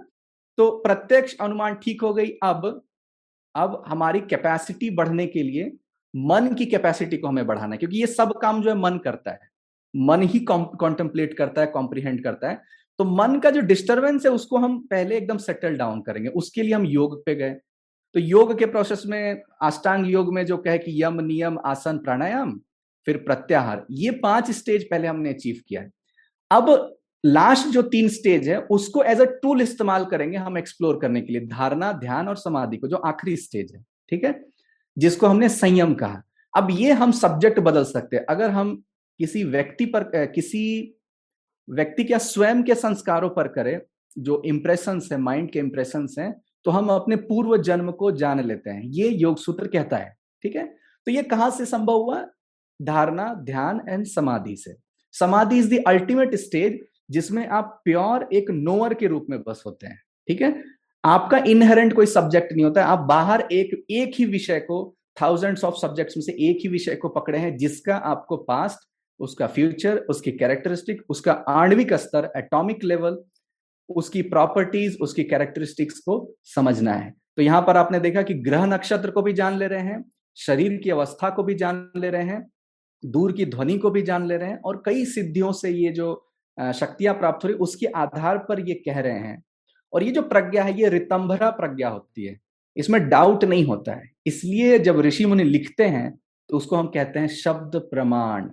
तो प्रत्यक्ष अनुमान ठीक हो गई, अब अब हमारी कैपेसिटी बढ़ने के लिए मन की कैपेसिटी को हमें बढ़ाना है, क्योंकि ये सब काम जो है मन करता है। मन ही कॉन्टेम्पलेट करता है कॉम्प्रीहेंड करता है। तो मन का जो डिस्टर्बेंस है, उसको हम पहले एकदम सेटल डाउन करेंगे। उसके लिए हम योग पे गए। तो योग के प्रोसेस में, अष्टांग योग में जो कहे कि यम, नियम, आसन, प्राणायाम, फिर प्रत्याहार, ये पाँच स्टेज पहले हमने अचीव किया है। अब लास्ट जो तीन स्टेज है, उसको एज अ टूल इस्तेमाल करेंगे हम एक्सप्लोर करने के लिए, धारणा, ध्यान और समाधि को, जो आखिरी स्टेज है, ठीक है? जिसको हमने संयम कहा। अब ये हम सब्जेक्ट बदल सकते हैं। अगर हम किसी व्यक्ति पर किसी व्यक्ति क्या स्वयं के संस्कारों पर करे, जो इंप्रेशन है माइंड के इंप्रेशन हैं तो हम अपने पूर्व जन्म को जान लेते हैं। ये योग सूत्र कहता है, ठीक है? तो ये कहाँ से संभव हुआ? धारणा, ध्यान एंड समाधि से। समाधि इज़ द अल्टीमेट स्टेज जिसमें आप प्योर एक नोअर के रूप में बस होते हैं, ठीक है? आपका इनहेरेंट कोई सब्जेक्ट नहीं होता है आप बाहर एक एक ही विषय को थाउजेंड्स ऑफ़ सब्जेक्ट्स में से एक ही विषय को पकड़े हैं जिसका आपको पास्ट उसका फ्यूचर उसकी कैरेक्टरिस्टिक उसका आणविक स्तर एटॉमिक लेवल उसकी प्रॉपर्टीज़ उसकी कैरेक्टरिस्टिक्स को समझना है। तो यहाँ पर आपने देखा कि ग्रह नक्षत्र को भी जान ले रहे हैं, शरीर की अवस्था को भी जान ले रहे हैं, दूर की ध्वनि को भी जान ले रहे हैं और कई सिद्धियों से ये जो शक्तियाँ प्राप्त हो रही उसके आधार पर ये कह रहे हैं। और ये जो प्रज्ञा है, ये रितंभरा प्रज्ञा होती है। इसमें डाउट नहीं होता है। इसलिए जब ऋषि मुनि लिखते हैं तो उसको हम कहते हैं शब्द प्रमाण।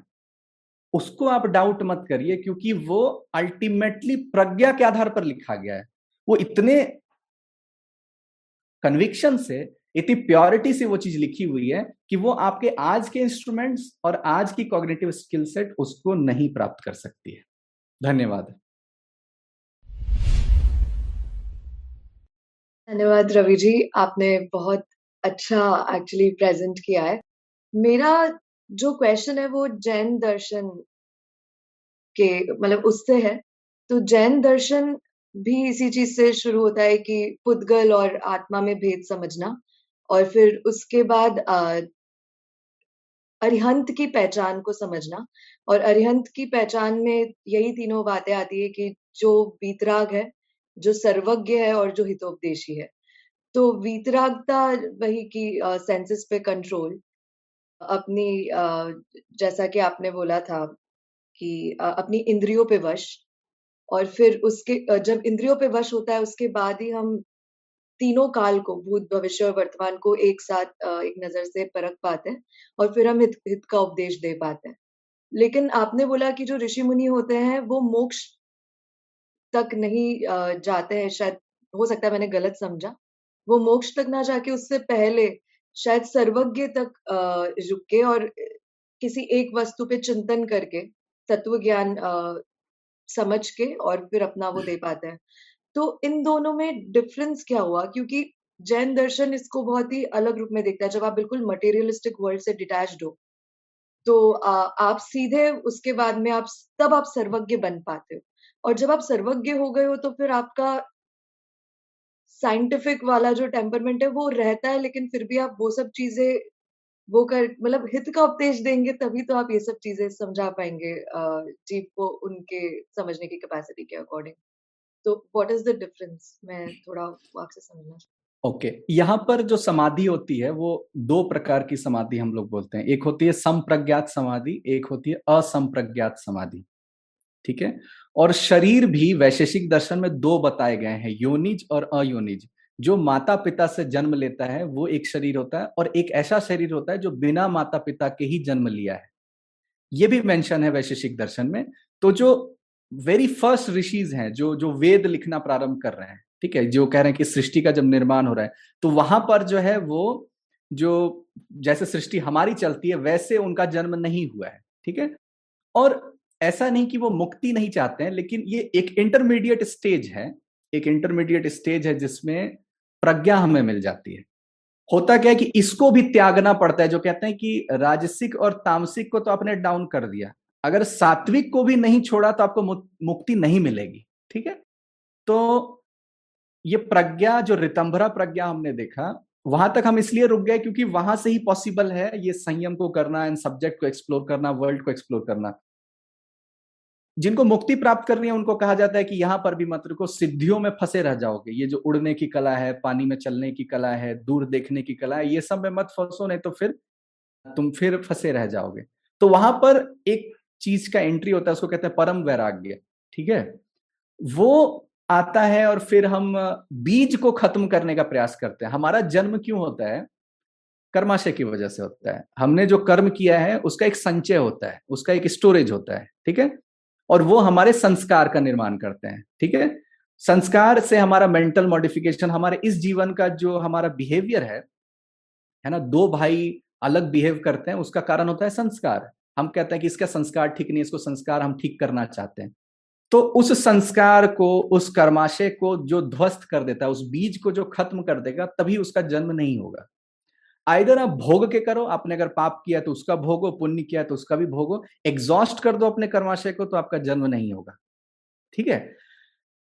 उसको आप डाउट मत करिए, क्योंकि वो अल्टीमेटली प्रज्ञा के आधार पर लिखा गया है। वो इतने कन्विक्शन से, इतनी प्योरिटी से वो चीज़ लिखी हुई है कि वो आपके आज के इंस्ट्रूमेंट्स और आज की कॉग्निटिव स्किल सेट उसको नहीं प्राप्त कर सकती है। धन्यवाद। धन्यवाद रवि जी, आपने बहुत अच्छा एक्चुअली प्रेजेंट किया है। मेरा जो क्वेश्चन है वो जैन दर्शन के मतलब उससे है। तो जैन दर्शन भी इसी चीज़ से शुरू होता है कि पुद्गल और आत्मा में भेद समझना और फिर उसके बाद अरिहंत की पहचान को समझना और अरिहंत की पहचान में यही तीनों बातें आती है कि जो वीतराग है, जो सर्वज्ञ है और जो हितोपदेशी है। तो वीतरागता वही की सेंसेस पे कंट्रोल अपनी जैसा कि आपने बोला था कि अपनी इंद्रियों पे वश और फिर उसके जब इंद्रियों पे वश होता है उसके बाद ही हम तीनों काल को भूत भविष्य और वर्तमान को एक साथ एक नज़र से परख पाते हैं और फिर हम हित, हित का उपदेश दे पाते हैं। लेकिन आपने बोला कि जो ऋषि मुनि होते हैं वो मोक्ष तक नहीं जाते हैं शायद हो सकता है मैंने गलत समझा। वो मोक्ष तक ना जाके उससे पहले शायद सर्वज्ञ तक रुके और किसी एक वस्तु पे चिंतन करके तत्व ज्ञान समझ के और फिर अपना वो दे पाते हैं। तो इन दोनों में डिफरेंस क्या हुआ? क्योंकि जैन दर्शन इसको बहुत ही अलग रूप में देखता है। जब आप बिल्कुल मटेरियलिस्टिक वर्ल्ड से डिटैच्ड हो तो आ, आप सीधे उसके बाद में आप तब आप सर्वज्ञ बन पाते हो। और जब आप सर्वज्ञ हो गए हो तो फिर आपका साइंटिफिक वाला जो टेम्परमेंट है, वो रहता है, लेकिन फिर भी आप वो सब चीज़ें, वो कर मतलब हित का उपदेश देंगे, तभी तो आप ये सब चीज़ें समझा पाएँगे जीव को उनके समझने की कैपेसिटी के अकॉर्डिंग तो व्हाट इज़ द डिफरेंस मैं थोड़ा आपसे समझना ओके okay. यहाँ पर जो समाधि होती है, वो दो प्रकार की समाधि हम लोग बोलते हैं। एक होती है संप्रज्ञात समाधि, एक होती है असंप्रज्ञात समाधि। ठीक है? और शरीर भी वैशेषिक दर्शन में दो बताए गए हैं, योनिज और अयोनिज। जो माता पिता से जन्म लेता है, वो एक शरीर होता है और एक ऐसा शरीर होता है जो बिना माता पिता के ही जन्म लिया है। ये भी मेंशन है वैशेषिक दर्शन में। तो जो वेरी फ़र्स्ट ऋषिज हैं, जो जो वेद लिखना प्रारंभ कर रहे हैं, ठीक है? जो कह रहे हैं कि सृष्टि का जब निर्माण हो रहा है तो वहाँ पर जो है वो, जो जैसे सृष्टि हमारी चलती है, वैसे उनका जन्म नहीं हुआ है, ठीक है? और ऐसा नहीं कि वो मुक्ति नहीं चाहते हैं, लेकिन ये एक इंटरमीडिएट स्टेज है, एक इंटरमीडिएट स्टेज है जिसमें प्रज्ञा हमें मिल जाती है। होता क्या है कि इसको भी त्यागना पड़ता है, जो कहते हैं कि राजसिक और तामसिक को तो आपने डाउन कर दिया। अगर सात्विक को भी नहीं छोड़ा तो आपको मुक्ति नहीं मिलेगी, ठीक है? तो ये प्रज्ञा, जो रितंभरा प्रज्ञा हमने देखा, वहाँ तक हम इसलिए रुक गए क्योंकि वहाँ से ही पॉसिबल है ये संयम को करना इन सब्जेक्ट को एक्सप्लोर करना वर्ल्ड को एक्सप्लोर करना। जिनको मुक्ति प्राप्त करनी है, उनको कहा जाता है कि यहाँ पर भी मत को सिद्धियों में फंसे रह जाओगे। ये जो उड़ने की कला है, पानी में चलने की कला है, दूर देखने की कला है, ये सब में मत फंसो, नहीं तो फिर तुम फिर फंसे रह जाओगे। तो वहाँ पर एक चीज़ का एंट्री होता है, उसको कहते हैं परम वैराग्य, ठीक है? वो आता है और फिर हम बीज को खत्म करने का प्रयास करते हैं। हमारा जन्म क्यों होता है? कर्माशय की वजह से होता है। हमने जो कर्म किया है, उसका एक संचय होता है, उसका एक स्टोरेज होता है, ठीक है? और वो हमारे संस्कार का निर्माण करते हैं, ठीक है? संस्कार से हमारा मेंटल मॉडिफिकेशन हमारे इस जीवन का जो हमारा बिहेवियर है है ना? दो भाई अलग बिहेव करते हैं, उसका कारण होता है संस्कार। हम कहते हैं कि इसका संस्कार ठीक नहीं इसको संस्कार हम ठीक करना चाहते हैं। तो उस संस्कार को, उस कर्माशय को जो ध्वस्त कर देता है, उस बीज को जो खत्म कर देगा, तभी उसका जन्म नहीं होगा। आइधर आप भोग के करो, आपने अगर पाप किया तो उसका भोगो, पुण्य किया तो उसका भी भोगो एग्जॉस्ट कर दो अपने कर्माशय को तो आपका जन्म नहीं होगा। ठीक है?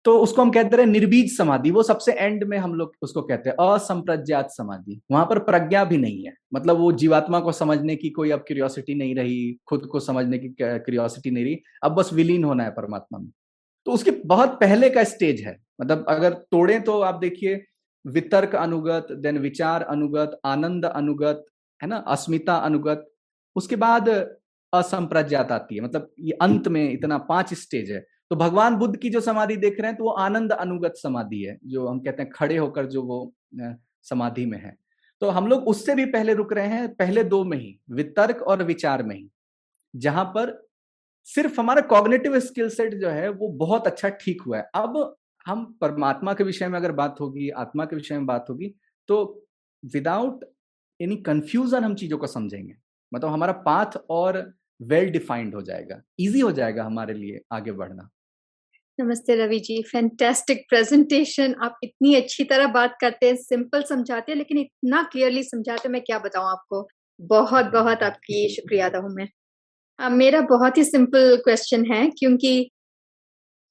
तो उसको हम कहते रहे निर्बीज समाधि, वो सबसे एंड में हम लोग उसको कहते हैं असंप्रज्ञात समाधि। वहाँ पर प्रज्ञा भी नहीं है। मतलब वो जीवात्मा को समझने की कोई अब क्यूरियोसिटी नहीं रही, खुद को समझने की क्यूरियोसिटी नहीं रही, अब बस विलीन होना है परमात्मा में। तो उसके बहुत पहले का स्टेज है। मतलब अगर तोड़े तो आप देखिए वितर्क अनुगत देन विचार अनुगत, आनंद अनुगत, है ना, अस्मिता अनुगत। उसके बाद असंप्रज्ञात आती है मतलब ये अंत में इतना पाँच स्टेज है। तो भगवान बुद्ध की जो समाधि देख रहे हैं तो वो आनंद अनुगत समाधि है, जो हम कहते हैं खड़े होकर जो वो समाधि में है। तो हम लोग उससे भी पहले रुक रहे हैं, पहले दो में ही, वितर्क और विचार में ही, जहाँ पर सिर्फ़ हमारा कॉग्नेटिव स्किल सेट जो है, वो बहुत अच्छा ठीक हुआ है। अब हम परमात्मा के विषय में अगर बात होगी, आत्मा के विषय में बात होगी तो विदाउट एनी कंफ्यूजन हम चीज़ों को समझेंगे। मतलब हमारा पाथ और वेल डिफाइंड हो जाएगा। इजी हो जाएगा हमारे लिए आगे बढ़ना। नमस्ते रवि जी फैंटेस्टिक प्रेजेंटेशन आप इतनी अच्छी तरह बात करते हैं सिंपल समझाते हैं, लेकिन इतना क्लियरली समझाते मैं क्या बताऊँ आपको? बहुत बहुत आपकी शुक्रिया अदा हूँ मैं। मेरा बहुत ही सिंपल क्वेश्चन है, क्योंकि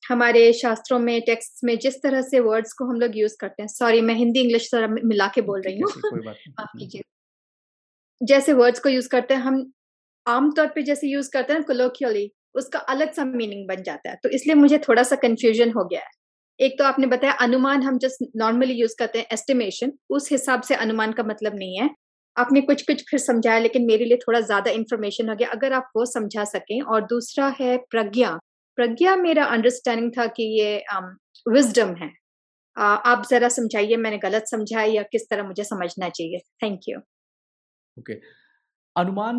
हमारे शास्त्रों में टेक्स्ट में जिस तरह से वर्ड्स को हम लोग यूज़ करते हैं। सॉरी मैं हिंदी इंग्लिश तरह मिला के बोल रही हूँ माफ़ कीजिए। जैसे वर्ड्स को यूज़ करते हैं हम आमतौर पे जैसे यूज़ करते हैं कोलोकियली उसका अलग सा मीनिंग बन जाता है। तो इसलिए मुझे थोड़ा सा कंफ्यूजन हो गया है। एक तो आपने बताया अनुमान हम जस्ट नॉर्मली यूज़ करते हैं एस्टिमेशन उस हिसाब से अनुमान का मतलब नहीं है। आपने कुछ कुछ फिर समझाया लेकिन मेरे लिए थोड़ा ज़्यादा इन्फॉर्मेशन हो गया। अगर आप वो समझा सकें और दूसरा है प्रज्ञा। प्रज्ञा मेरा अंडरस्टैंडिंग था कि ये विजडम um, है। uh, आप जरा समझाइए मैंने गलत समझा या किस तरह मुझे समझना चाहिए? थैंक यू ओके अनुमान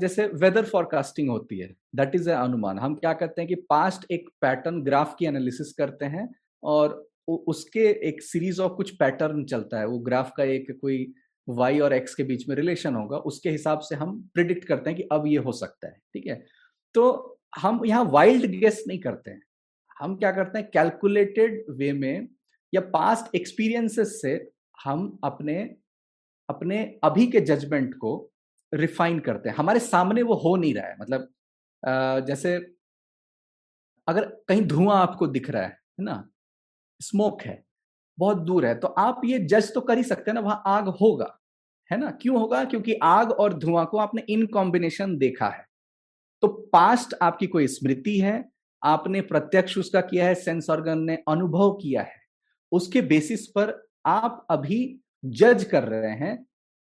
जैसे वेदर फॉरकास्टिंग होती है दैट इज़ अनुमान। हम क्या करते हैं कि पास्ट एक पैटर्न ग्राफ की एनालिसिस करते हैं और उसके एक सीरीज़ ऑफ़ कुछ पैटर्न चलता है। वो ग्राफ का एक कोई वाई और एक्स के बीच में रिलेशन होगा उसके हिसाब से हम प्रिडिक्ट करते हैं कि अब ये हो सकता है। ठीक है? तो हम यहाँ वाइल्ड गेस नहीं करते हैं। हम क्या करते हैं कैलकुलेटेड वे में या पास्ट एक्सपीरियंसेस से हम अपने अपने अभी के जजमेंट को रिफाइन करते हैं। हमारे सामने वो हो नहीं रहा है। मतलब जैसे अगर कहीं धुआँ आपको दिख रहा है है ना? स्मोक है, बहुत दूर है तो आप ये जज तो कर ही सकते हैं ना, वहाँ आग होगा, है ना? क्यों होगा? क्योंकि आग और धुआँ को आपने इन कॉम्बिनेशन देखा है। तो पास्ट आपकी कोई स्मृति है, आपने प्रत्यक्ष उसका किया है सेंस ऑर्गन ने अनुभव किया है, उसके बेसिस पर आप अभी जज कर रहे हैं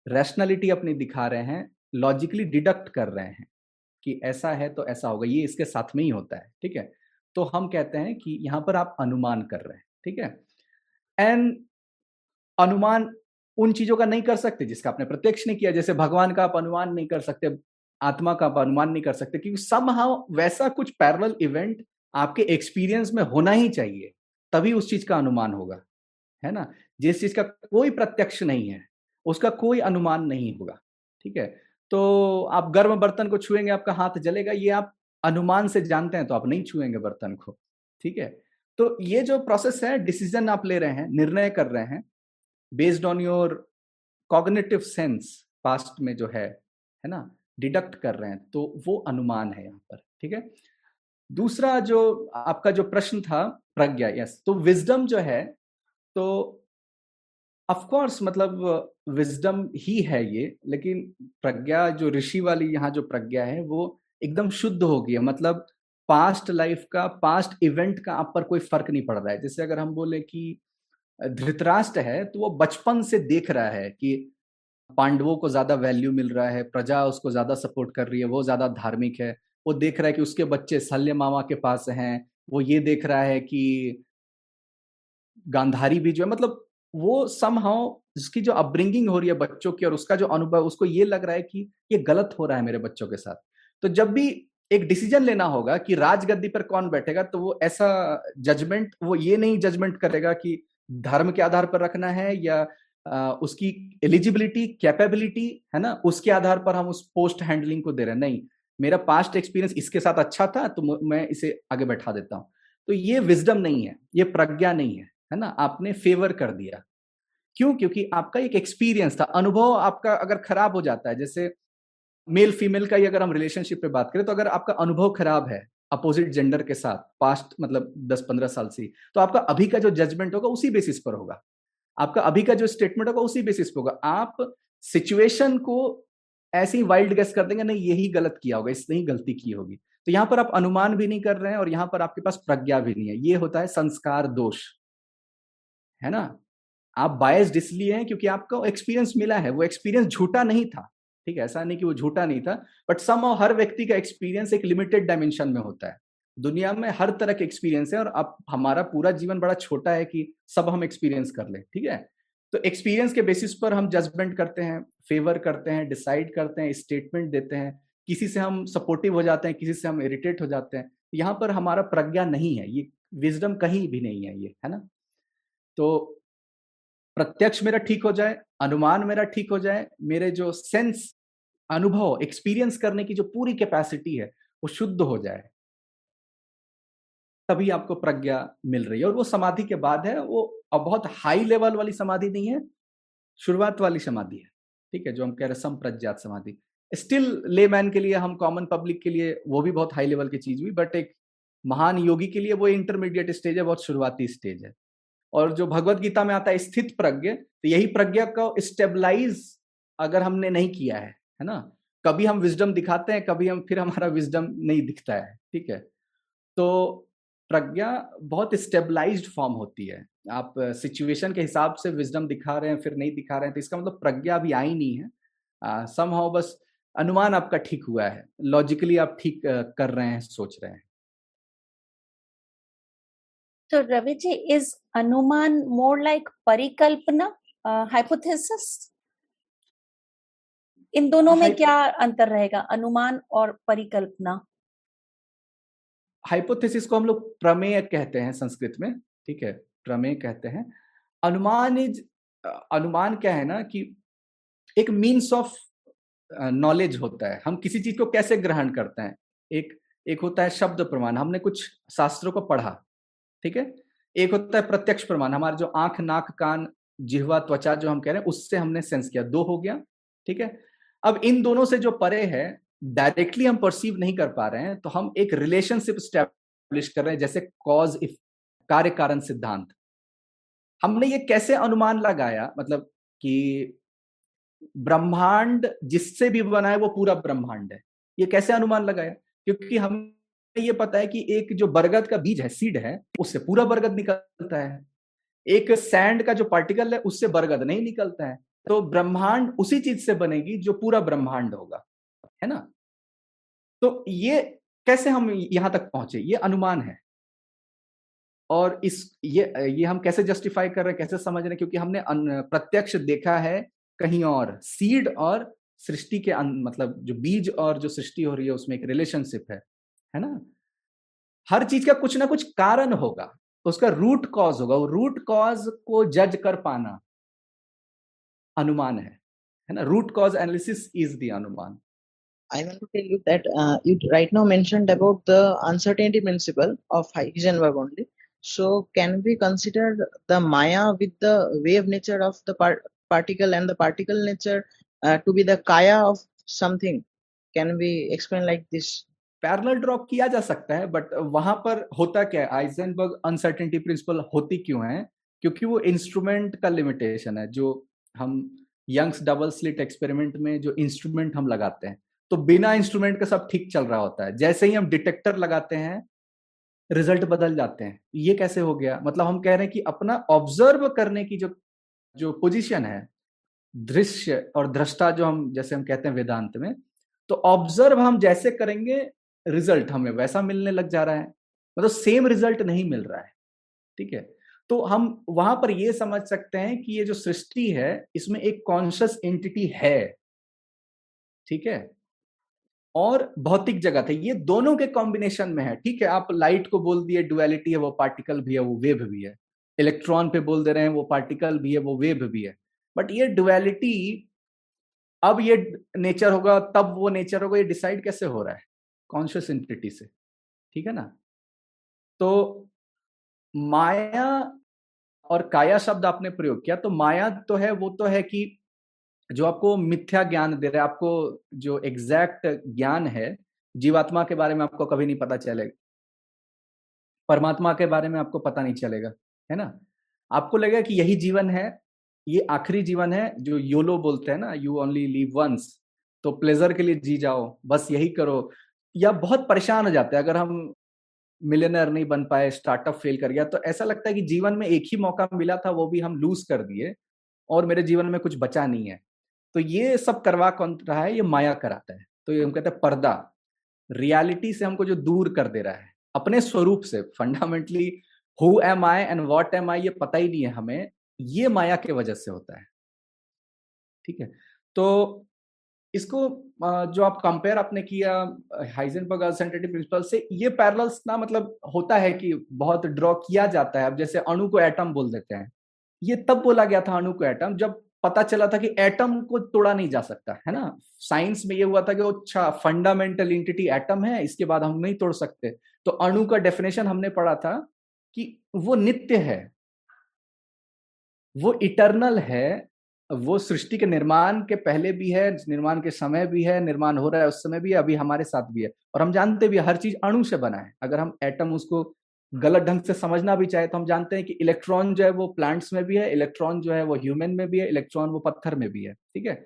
रैशनैलिटी अपनी दिखा रहे हैं लॉजिकली डिडक्ट कर रहे हैं कि ऐसा है तो ऐसा होगा, ये इसके साथ में ही होता है, ठीक है? तो हम कहते हैं कि यहाँ पर आप अनुमान कर रहे हैं, ठीक है? एंड अनुमान उन चीज़ों का नहीं कर सकते जिसका आपने प्रत्यक्ष नहीं किया, जैसे भगवान का आप अनुमान नहीं कर सकते आत्मा का आप अनुमान नहीं कर सकते, क्योंकि समहाउ वैसा कुछ पैरल इवेंट आपके एक्सपीरियंस में होना ही चाहिए, तभी उस चीज़ का अनुमान होगा, है ना? जिस चीज़ का कोई प्रत्यक्ष नहीं है, उसका कोई अनुमान नहीं होगा, ठीक है? तो आप गर्म बर्तन को छुएँगे, आपका हाथ जलेगा, ये आप अनुमान से जानते हैं तो आप नहीं छुएँगे बर्तन को, ठीक है? तो ये जो प्रोसेस है डिसीज़न आप ले रहे हैं, निर्णय कर रहे हैं based on your cognitive sense past में जो है है ना? डिडक्ट कर रहे हैं तो वो अनुमान है यहाँ पर, ठीक है? दूसरा जो आपका जो प्रश्न था, प्रज्ञा यस तो विजडम जो है तो ऑफकोर्स मतलब विजडम ही है ये, लेकिन प्रज्ञा जो ऋषि वाली यहाँ जो प्रज्ञा है, वो एकदम शुद्ध हो गई है। मतलब पास्ट लाइफ का पास्ट इवेंट का आप पर कोई फ़र्क नहीं पड़ रहा है। जैसे अगर हम बोले कि धृतराष्ट्र है तो वो बचपन से देख रहा है कि पांडवों को ज़्यादा वैल्यू मिल रहा है, प्रजा उसको ज़्यादा सपोर्ट कर रही है, वो ज़्यादा धार्मिक है, वो देख रहा है कि उसके बच्चे शल्य मामा के पास हैं, वो ये देख रहा है कि गांधारी भी जो है मतलब वो समहाउ जिसकी जो अपब्रिंगिंग हो रही है बच्चों की और उसका जो अनुभव, उसको ये लग रहा है कि ये गलत हो रहा है मेरे बच्चों के साथ। तो जब भी एक डिसीज़न लेना होगा कि राजगद्दी पर कौन बैठेगा तो वो ऐसा जजमेंट वो ये नहीं जजमेंट करेगा कि धर्म के आधार पर रखना है या उसकी एलिजिबिलिटी कैपेबिलिटी है ना? उसके आधार पर हम उस पोस्ट हैंडलिंग को दे रहे हैं। नहीं, मेरा पास्ट एक्सपीरियंस इसके साथ अच्छा था तो मैं इसे आगे बैठा देता हूँ। तो ये विजडम नहीं है, ये प्रज्ञा नहीं है है ना? आपने फेवर कर दिया। क्यों? क्योंकि आपका एक एक्सपीरियंस था। अनुभव आपका अगर खराब हो जाता है, जैसे मेल फीमेल का ही अगर हम रिलेशनशिप पे बात करें तो अगर आपका अनुभव खराब है अपोजिट जेंडर के साथ पास्ट मतलब दस पंद्रह साल से तो आपका अभी का जो जजमेंट होगा, उसी बेसिस पर होगा। आपका अभी का जो स्टेटमेंट होगा, उसी बेसिस पे होगा। आप सिचुएशन को ऐसे ही वाइल्ड गेस कर देंगे, नहीं, यही गलत किया होगा, इसने ही गलती की होगी। तो यहाँ पर आप अनुमान भी नहीं कर रहे हैं और यहाँ पर आपके पास प्रज्ञा भी नहीं है। ये होता है संस्कार दोष। है ना? आप बायस्ड इसलिए हैं क्योंकि आपको एक्सपीरियंस मिला है। वो एक्सपीरियंस झूठा नहीं था। ठीक है, ऐसा नहीं कि वो झूठा नहीं था बट सम हर व्यक्ति का एक्सपीरियंस एक लिमिटेड डायमेंशन में होता है। दुनिया में हर तरह के एक्सपीरियंस है और अब हमारा पूरा जीवन बड़ा छोटा है कि सब हम एक्सपीरियंस कर ले, ठीक है? तो एक्सपीरियंस के बेसिस पर हम जजमेंट करते हैं फेवर करते हैं डिसाइड करते हैं स्टेटमेंट देते हैं, किसी से हम सपोर्टिव हो जाते हैं, किसी से हम इरिटेट हो जाते हैं यहाँ पर हमारा प्रज्ञा नहीं है, ये विजडम कहीं भी नहीं है ये, है ना? तो प्रत्यक्ष मेरा ठीक हो जाए, अनुमान मेरा ठीक हो जाए, मेरे जो सेंस अनुभव एक्सपीरियंस करने की जो पूरी कैपेसिटी है, वो शुद्ध हो जाए। तभी आपको प्रज्ञा मिल रही है। और वो समाधि के बाद है, वो अब बहुत हाई लेवल वाली समाधि नहीं है, शुरुआत वाली समाधि है, ठीक है, जो हम कह रहे संप्रज्ञात समाधि। स्टिल ले मैन के लिए हम कॉमन पब्लिक के लिए वो भी बहुत हाई लेवल की चीज़ हुई बट एक महान योगी के लिए वो इंटरमीडिएट स्टेज है, बहुत शुरुआती स्टेज है। और जो भगवत गीता में आता है, स्थित प्रज्ञ तो यही प्रज्ञा को स्टेबलाइज अगर हमने नहीं किया है है ना? कभी हम विजडम दिखाते हैं, कभी हम, फिर हमारा विजडम नहीं दिखता है, ठीक है? तो प्रज्ञा बहुत स्टेबलाइज्ड फॉर्म होती है। आप सिचुएशन के हिसाब से विजडम दिखा रहे हैं फिर नहीं दिखा रहे हैं तो इसका मतलब प्रज्ञा अभी आई नहीं है। सम हाउ बस अनुमान आपका ठीक हुआ है। लॉजिकली आप ठीक कर रहे हैं सोच रहे हैं। तो रवि जी इज़ अनुमान मोर लाइक परिकल्पना हाइपोथेसिस इन दोनों में क्या अंतर रहेगा? अनुमान और परिकल्पना। हाइपोथेसिस को हम लोग प्रमेय कहते हैं संस्कृत में, ठीक है? प्रमेय कहते हैं। अनुमान इज़ अनुमान क्या है ना कि एक मीन्स ऑफ़ नॉलेज होता है। हम किसी चीज़ को कैसे ग्रहण करते हैं? एक एक होता है शब्द प्रमाण। हमने कुछ शास्त्रों को पढ़ा, ठीक है? एक होता है प्रत्यक्ष प्रमाण। हमारे जो आँख, नाक, कान, जिहवा, त्वचा जो हम कह रहे हैं, उससे हमने सेंस किया। दो हो गया, ठीक है? अब इन दोनों से जो परे है डायरेक्टली हम परसीव नहीं कर पा रहे हैं तो हम एक रिलेशनशिप स्टैब्लिश कर रहे हैं, जैसे कॉज इफ़ कार्य, कारण, सिद्धांत। हमने ये कैसे अनुमान लगाया? मतलब कि ब्रह्मांड जिससे भी बना है, वो पूरा ब्रह्मांड है। ये कैसे अनुमान लगाया? क्योंकि हमें ये पता है कि एक जो बरगद का बीज है सीड है, उससे पूरा बरगद निकलता है। एक सैंड का जो पार्टिकल है, उससे बरगद नहीं निकलता है। तो ब्रह्मांड उसी चीज़ से बनेगी जो पूरा ब्रह्मांड होगा। है ना? तो ये कैसे हम यहाँ तक पहुँचे? ये अनुमान है। और इस, ये ये हम कैसे जस्टिफाई कर रहे हैं, कैसे समझ रहे हैं? क्योंकि हमने प्रत्यक्ष देखा है कहीं और सीड और सृष्टि के मतलब जो बीज और जो सृष्टि हो रही है, उसमें एक रिलेशनशिप है। है ना? हर चीज़ का कुछ ना कुछ कारण होगा। उसका रूट कॉज होगा। वो रूट कॉज को जज कर पाना। अनुमान है। है ना? Root cause analysis is the anuman. I want to tell you that uh, you right now mentioned about the uncertainty principle of Heisenberg only. So can we consider the Maya with the wave nature of the part particle and the particle nature uh, to be the Kaya of something? Can we explain like this? Parallel draw किया जा सकता है बट वहाँ पर होता क्या है आइजनबर्ग अनसर्टेनिटी प्रिंसिपल होती क्यों है क्योंकि वो इंस्ट्रूमेंट का लिमिटेशन है जो हम यंग्स डबल स्लिट एक्सपेरिमेंट में जो इंस्ट्रूमेंट हम लगाते हैं तो बिना इंस्ट्रूमेंट का सब ठीक चल रहा होता है। जैसे ही हम डिटेक्टर लगाते हैं, रिज़ल्ट बदल जाते हैं। ये कैसे हो गया? मतलब हम कह रहे हैं कि अपना ऑब्ज़र्व करने की जो जो पोजीशन है, दृश्य और दृष्टा जो हम, जैसे हम कहते हैं वेदांत में तो ऑब्ज़र्व हम जैसे करेंगे, रिज़ल्ट हमें वैसा मिलने लग जा रहा है। मतलब सेम रिज़ल्ट नहीं मिल रहा है। ठीक है? तो हम वहाँ पर यह समझ सकते हैं कि ये जो सृष्टि है, इसमें एक कॉन्शियस एंटिटी है। ठीक है? और भौतिक जगत है, ये दोनों के कॉम्बिनेशन में है, ठीक है? आप लाइट को बोल दिए डुअलिटी है, वो पार्टिकल भी है, वो वेव भी है। इलेक्ट्रॉन पे बोल दे रहे हैं, वो पार्टिकल भी है, वो वेव भी है। बट ये डुअलिटी अब ये नेचर होगा, तब वो नेचर होगा, ये डिसाइड कैसे हो रहा है? कॉन्शियस इंटिटी से, ठीक है ना? तो माया और काया शब्द आपने प्रयोग किया तो माया तो है, वो तो है कि जो आपको मिथ्या ज्ञान दे रहे हैं, आपको जो एग्जैक्ट ज्ञान है, जीवात्मा के बारे में आपको कभी नहीं पता चलेगा। परमात्मा के बारे में आपको पता नहीं चलेगा, है ना? आपको लगेगा कि यही जीवन है, ये आखिरी जीवन है, जो योलो बोलते हैं ना यू ओनली लीव वंस तो प्लेजर के लिए जी जाओ, बस यही करो। या बहुत परेशान हो जाते हैं, अगर हम मिलेनर नहीं बन पाए स्टार्टअप फेल कर गया तो ऐसा लगता है कि जीवन में एक ही मौका मिला था, वो भी हम लूज कर दिए, और मेरे जीवन में कुछ बचा नहीं है। तो ये सब करवा कौन रहा है? ये माया कराता है। तो ये हम कहते हैं पर्दा। रियलिटी से हमको जो दूर कर दे रहा है, अपने स्वरूप से, fundamentally who am I and what am I ये पता ही नहीं है हमें, ये माया के वजह से होता है। ठीक है? तो इसको जो आप कंपेयर आपने किया हाइजेनबर्ग अल्सरनेटिव प्रिंसिपल से, ये पैरल्स ना मतलब होता है कि बहुत ड्रॉ किया जाता है। अब जैसे अणु को एटम बोल देते हैं। ये तब बोला गया था अणु को एटम जब पता चला था कि एटम को तोड़ा नहीं जा सकता, है ना? साइंस में ये हुआ था कि अच्छा फंडामेंटल इंटिटी एटम है, इसके बाद हम नहीं तोड़ सकते। तो अणु का डेफिनेशन हमने पढ़ा था कि वो नित्य है। वो इटरनल है, वो सृष्टि के निर्माण के पहले भी है, निर्माण के समय भी है, निर्माण हो रहा है, उस समय भी है, अभी हमारे साथ भी है। और हम जानते भी हर चीज़ अणु से बना है। अगर हम एटम उसको गलत ढंग से समझना भी चाहे तो हम जानते हैं कि इलेक्ट्रॉन जो है वो प्लांट्स में भी है, इलेक्ट्रॉन जो है वो ह्यूमन में भी है, इलेक्ट्रॉन वो पत्थर में भी है, ठीक है?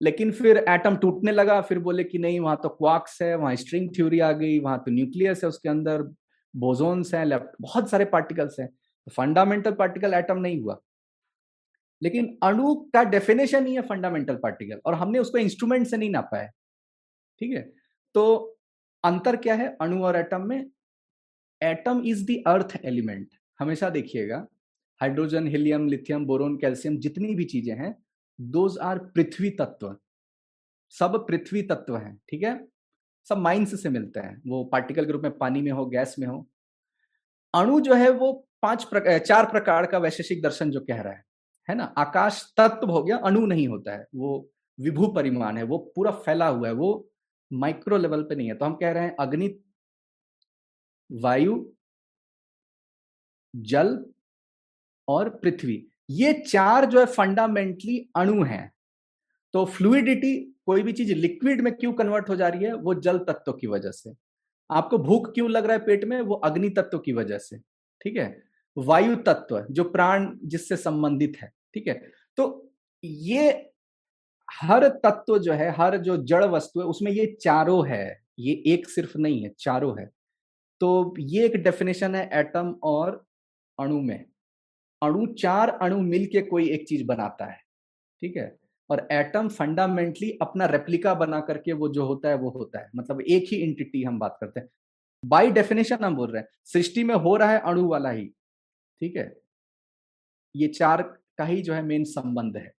लेकिन फिर एटम टूटने लगा, फिर बोले कि नहीं, वहाँ तो क्वाक्स है, वहाँ स्ट्रिंग थ्योरी आ गई, वहाँ तो न्यूक्लियस है उसके अंदर बोजोन्स हैं, लेफ़्ट, बहुत सारे पार्टिकल्स हैं तो फंडामेंटल पार्टिकल एटम नहीं हुआ। लेकिन अणु का डेफिनेशन ही है फंडामेंटल पार्टिकल, और हमने उसको इंस्ट्रूमेंट से नहीं नापा है, ठीक है? तो अंतर क्या है? अणु और एटम में atom is the earth element हमेशा देखिएगा। Hydrogen helium lithium boron calcium जितनी भी चीज़ें हैं दोज आर पृथ्वी तत्व। सब पृथ्वी तत्व हैं, ठीक है? सब माइंस से मिलते हैं। वो पार्टिकल के रूप में पानी में हो गैस में हो। अणु जो है वो पाँच प्रकार चार प्रकार का वैशेषिक दर्शन जो कह रहा है है ना? आकाश तत्व हो गया, अणु नहीं होता है। वो विभू परिमाण है, वो पूरा फैला हुआ है, वो माइक्रो लेवल पे नहीं है। तो हम कह रहे हैं अग्नि वायु, जल और पृथ्वी। ये चार जो है फंडामेंटली अणु हैं। तो फ्लूडिटी कोई भी चीज़ लिक्विड में क्यों कन्वर्ट हो जा रही है? वो जल तत्व की वजह से। आपको भूख क्यों लग रहा है पेट में? वो अग्नि तत्व की वजह से। ठीक है? वायु तत्व जो प्राण जिससे संबंधित है। ठीक है? तो ये हर तत्व जो है, हर जो जड़ वस्तु है, उसमें ये चारों है। ये एक सिर्फ़ नहीं है, चारों है। तो ये एक डेफिनेशन है एटम और अणु में। अणु चार अणु मिलके कोई एक चीज़ बनाता है, ठीक है? और एटम फंडामेंटली अपना रेप्लिका बना करके वो जो होता है, वो होता है। मतलब एक ही इंटिटी हम बात करते हैं। बाई डेफिनेशन हम बोल रहे हैं, सृष्टि में हो रहा है अणु वाला ही, ठीक है? ये चार का ही जो है मेन संबंध है।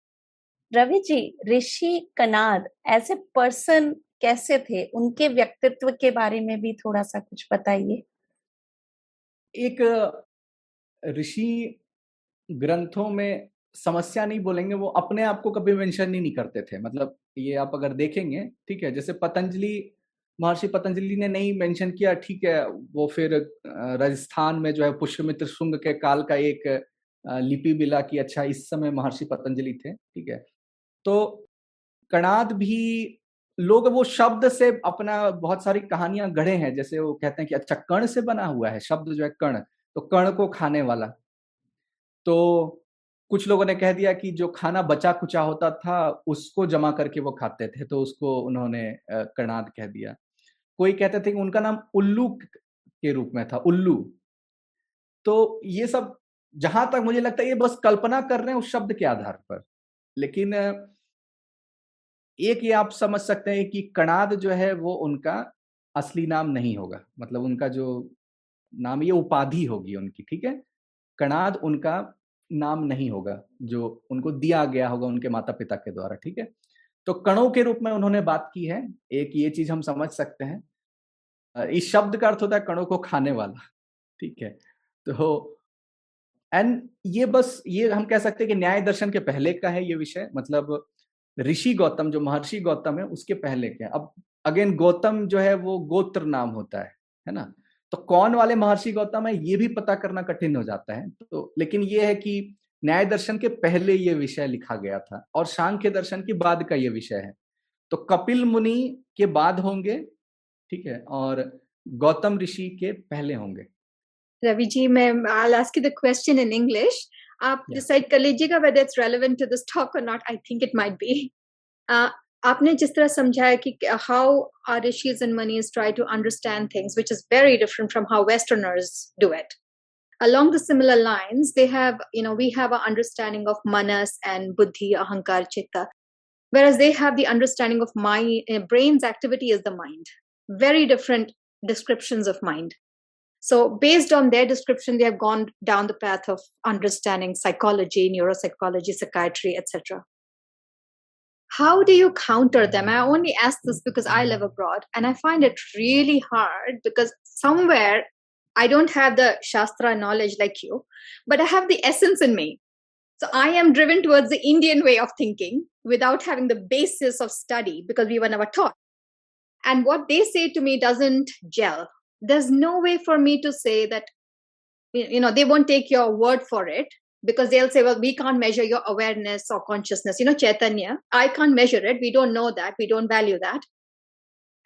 Ravi ji, Rishi Kanad as a person कैसे थे? उनके व्यक्तित्व के बारे में भी थोड़ा सा कुछ बताइए। एक ऋषि ग्रंथों में समस्या नहीं बोलेंगे, वो अपने आप को कभी मेंशन ही नहीं करते थे। मतलब ये आप अगर देखेंगे, ठीक है, जैसे पतंजलि, महर्षि पतंजलि ने नहीं मेंशन किया, ठीक है, वो फिर राजस्थान में जो है पुष्यमित्र शुंग के काल का एक लिपि मिला कि अच्छा इस समय महर्षि पतंजलि थे, ठीक है। तो कणाद भी लोग वो शब्द से अपना बहुत सारी कहानियाँ गढ़े हैं, जैसे वो कहते हैं कि अच्छा कण से बना हुआ है, शब्द जो है कण तो कण को खाने वाला। तो कुछ लोगों ने कह दिया कि जो खाना बचा कुचा होता था, उसको जमा करके वो खाते थे तो उसको उन्होंने कर्णाद कह दिया। कोई कहते थे कि उनका नाम उल्लू के रूप में था, उल्लू। तो ये सब, जहाँ तक मुझे लगता है, ये बस कल्पना कर रहे हैं उस शब्द के आधार पर। लेकिन एक ये आप समझ सकते हैं कि कणाद जो है वो उनका असली नाम नहीं होगा। मतलब उनका जो नाम ये उपाधि होगी उनकी, ठीक है? कणाद उनका नाम नहीं होगा, जो उनको दिया गया होगा उनके माता पिता के द्वारा, ठीक है? तो कणों के रूप में उन्होंने बात की है। एक ये चीज़ हम समझ सकते हैं। इस शब्द का अर्थ होता है कणों को खाने वाला, ठीक है? तो एंड ये बस ये हम कह सकते हैं कि न्याय दर्शन के पहले का है ये विषय मतलब ऋषि गौतम, जो महर्षि गौतम है, उसके पहले के अब अगेन गौतम जो है, वो गोत्र नाम होता है है ना? तो कौन वाले महर्षि गौतम है, ये भी पता करना कठिन हो जाता है। तो लेकिन ये है कि न्याय दर्शन के पहले ये विषय लिखा गया था और सांख्य दर्शन के बाद का ये विषय है। तो कपिल मुनि के बाद होंगे, ठीक है, और गौतम ऋषि के पहले होंगे। रवि जी, मैं I ask the question in English आप डिसाइड कर लीजिएगा whether it's relevant to this talk और not I think it might be आपने जिस तरह समझाया कि how are rishis and munis try to understand things which is very different from how westerners do it along the similar lines they have you know we have an understanding of manas and buddhi ahankar chitta whereas they have the understanding of mind uh, brain's activity is the mind very different descriptions of mind so based on their description they have gone down the path of understanding psychology neuropsychology psychiatry etc how do you counter them? I only ask this because i live abroad and i find it really hard because somewhere i don't have the shastra knowledge like you but i have the essence in me. So i am driven towards the indian way of thinking without having the basis of study because we were never taught. And what they say to me doesn't gel there's no way for me to say that you know they won't take your word for it because they'll say, well, we can't measure your awareness or consciousness. You know, Chaitanya, I can't measure it. We don't know that. We don't value that.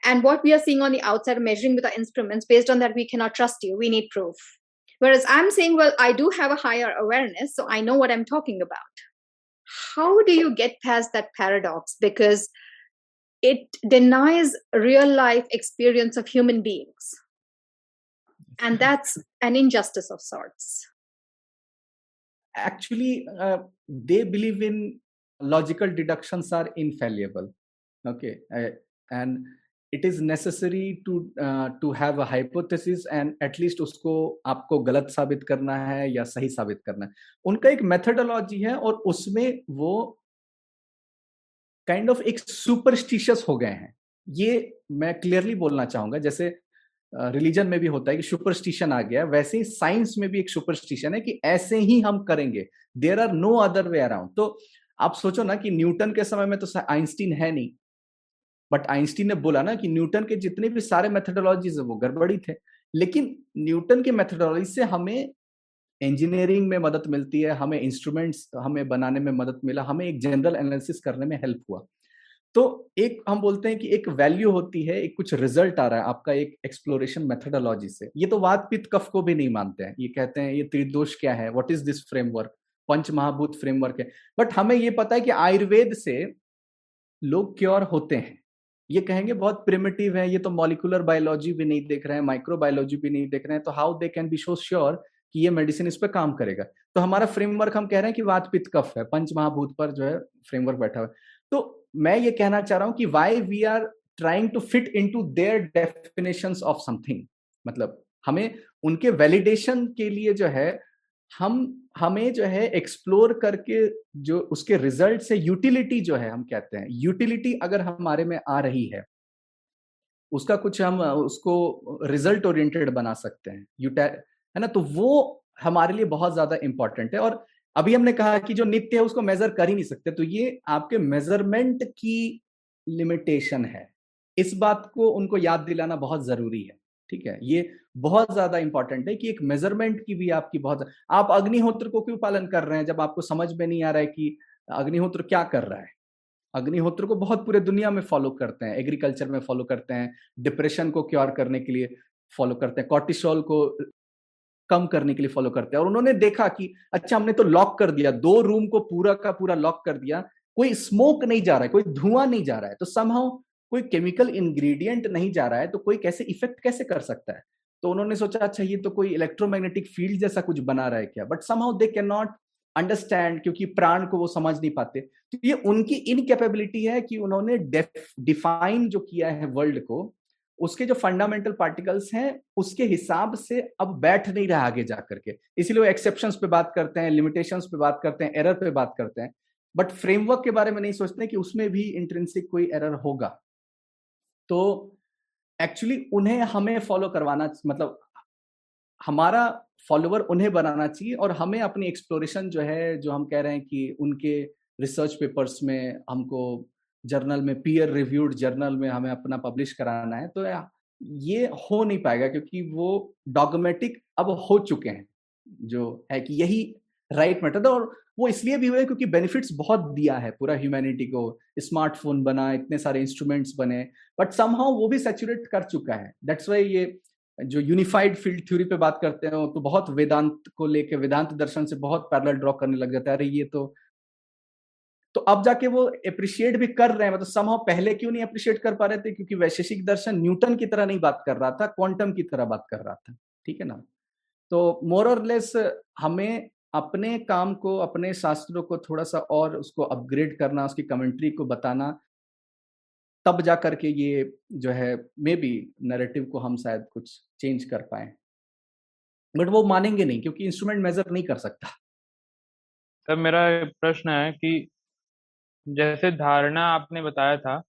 And what we are seeing on the outside, measuring with our instruments, based on that, we cannot trust you. We need proof. Whereas I'm saying, well, I do have a higher awareness, so I know what I'm talking about. How do you get past that paradox? Because it denies real life experience of human beings And that's an injustice of sorts actually uh, they believe in logical deductions are infallible okay uh, and it is necessary to uh, to have a hypothesis and at least उसको आपको गलत साबित करना है या सही साबित करना है उनका एक मेथडोलॉजी है और उसमें वो काइंड kind ऑफ of एक सुपरस्टिशियस हो गए हैं ये मैं क्लियरली बोलना चाहूंगा जैसे रिलीजन में भी होता है कि सुपरस्टिशन आ गया वैसे ही साइंस में भी एक सुपरस्टिशन है कि ऐसे ही हम करेंगे। There are no other way around. तो आप सोचो ना कि न्यूटन के समय में तो आइंस्टीन है नहीं। बट आइंस्टीन ने बोला ना कि न्यूटन के जितने भी सारे मेथडोलॉजीज है, वो गड़बड़ी थे। लेकिन न्यूटन के मेथडोलॉजी से हमें इंजीनियरिंग में मदद मिलती है, हमें इंस्ट्रूमेंट्स हमें बनाने में मदद मिला, हमें एक जनरल एनालिसिस करने में हेल्प हुआ। तो एक हम बोलते हैं कि एक वैल्यू होती है, एक कुछ रिज़ल्ट आ रहा है आपका एक एक्सप्लोरेशन मेथडोलॉजी से। ये तो वाद पित कफ को भी नहीं मानते हैं। ये कहते हैं, ये त्रिदोष क्या है? व्हाट इज़ दिस फ्रेमवर्क पंच महाभूत फ्रेमवर्क है। बट हमें ये पता है कि आयुर्वेद से लोग क्योर होते हैं। ये कहेंगे, बहुत प्रिमेटिव है, ये तो मॉलिकुलर बायोलॉजी भी नहीं देख रहे हैं माइक्रो बायोलॉजी भी नहीं देख रहे हैं तो how they can be so sure कि ये मेडिसिन इस पर काम करेगा? तो हमारा फ्रेमवर्क हम कह रहे हैं कि वात पित्त कफ है पंच महाभूत पर जो है फ्रेमवर्क बैठा हुआ है। तो मैं ये कहना चाह रहा हूँ कि why we are trying to fit into their definition of something मतलब हमें उनके वैलिडेशन के लिए जो है, हम, हमें जो है एक्सप्लोर करके जो उसके रिज़ल्ट से यूटिलिटी जो है, हम कहते हैं यूटिलिटी अगर हमारे में आ रही है, उसका कुछ हम, उसको रिज़ल्ट ओरिएंटेड बना सकते हैं है ना? तो वो हमारे लिए बहुत ज़्यादा इंपॉर्टेंट है और अभी हमने कहा कि जो नित्य है, उसको मेजर कर ही नहीं सकते। तो ये आपके मेज़रमेंट की लिमिटेशन है। इस बात को उनको याद दिलाना बहुत ज़रूरी है, ठीक है? ये बहुत ज़्यादा इंपॉर्टेंट है कि एक मेज़रमेंट की भी आपकी बहुत आप अग्निहोत्र को क्यों पालन कर रहे हैं, जब आपको समझ में नहीं आ रहा है कि अग्निहोत्र क्या कर रहा है? अग्निहोत्र को बहुत पूरे दुनिया में फॉलो करते हैं एग्रीकल्चर में फॉलो करते हैं डिप्रेशन को क्योर करने के लिए फॉलो करते हैं कॉर्टिसोल को कम करने के लिए फॉलो करते हैं। और उन्होंने देखा कि अच्छा हमने तो लॉक कर दिया। दो रूम को पूरा का पूरा लॉक कर दिया। कोई स्मोक नहीं जा रहा है, कोई धुआँ नहीं जा रहा है। तो समहाउ कोई केमिकल इंग्रेडिएंट नहीं जा रहा है तो कोई कैसे इफ़ेक्ट कैसे कर सकता है? तो उन्होंने सोचा अच्छा ये तो कोई इलेक्ट्रोमैग्नेटिक फ़ील्ड जैसा कुछ बना रहा है क्या? But somehow they can not understand क्योंकि प्राण को वो समझ नहीं पाते। तो ये उनकी इनकेपेबिलिटी है कि उन्होंने डिफाइन जो किया है वर्ल्ड को उसके जो फंडामेंटल पार्टिकल्स हैं, उसके हिसाब से अब बैठ नहीं रहा आगे जा करके। इसीलिए वो एक्सेप्शन पे बात करते हैं लिमिटेशंस पे बात करते हैं एरर पे बात करते हैं। बट फ्रेमवर्क के बारे में नहीं सोचते कि उसमें भी इंट्रेंसिक कोई एरर होगा। तो एक्चुअली उन्हें हमें फॉलो करवाना मतलब हमारा फॉलोवर उन्हें बनाना चाहिए और हमें अपनी एक्सप्लोरेशन जो है, जो हम कह रहे हैं कि उनके रिसर्च पेपर्स में हमको जर्नल में पीयर रिव्यूड जर्नल में हमें अपना पब्लिश कराना है तो ये हो नहीं पाएगा क्योंकि वो डॉगमेटिक अब हो चुके हैं, जो है कि यही राइट मेथड है और वो इसलिए भी हुए क्योंकि बेनिफिट्स बहुत दिया है पूरा ह्यूमैनिटी को स्मार्टफ़ोन बना, इतने सारे इंस्ट्रूमेंट्स बने बट समहाउ वो भी सेचुरेट कर चुका है। दैट्स वाई ये जो यूनिफाइड फ़ील्ड थ्योरी पे बात करते हैं तो बहुत वेदांत को लेके, वेदांत दर्शन से बहुत पैरल ड्रॉ करने लग जाता है। अरे, ये तो तो अब जाके वो अप्रिशिएट भी कर रहे हैं मतलब समहाउ पहले क्यों नहीं अप्रिशिएट कर पा रहे थे? क्योंकि वैशेषिक दर्शन न्यूटन की तरह नहीं बात कर रहा था क्वांटम की तरह बात कर रहा था, ठीक है ना? तो मोर और लेस हमें अपने काम को, अपने शास्त्रों को थोड़ा सा और उसको अपग्रेड करना, उसकी कमेंट्री को बताना, तब जा करके ये जो है मे बी नरेटिव को हम शायद कुछ चेंज कर पाए। बट वो मानेंगे नहीं, क्योंकि इंस्ट्रूमेंट मेजर नहीं कर सकता। सर, मेरा प्रश्न है कि जैसे धारणा आपने बताया था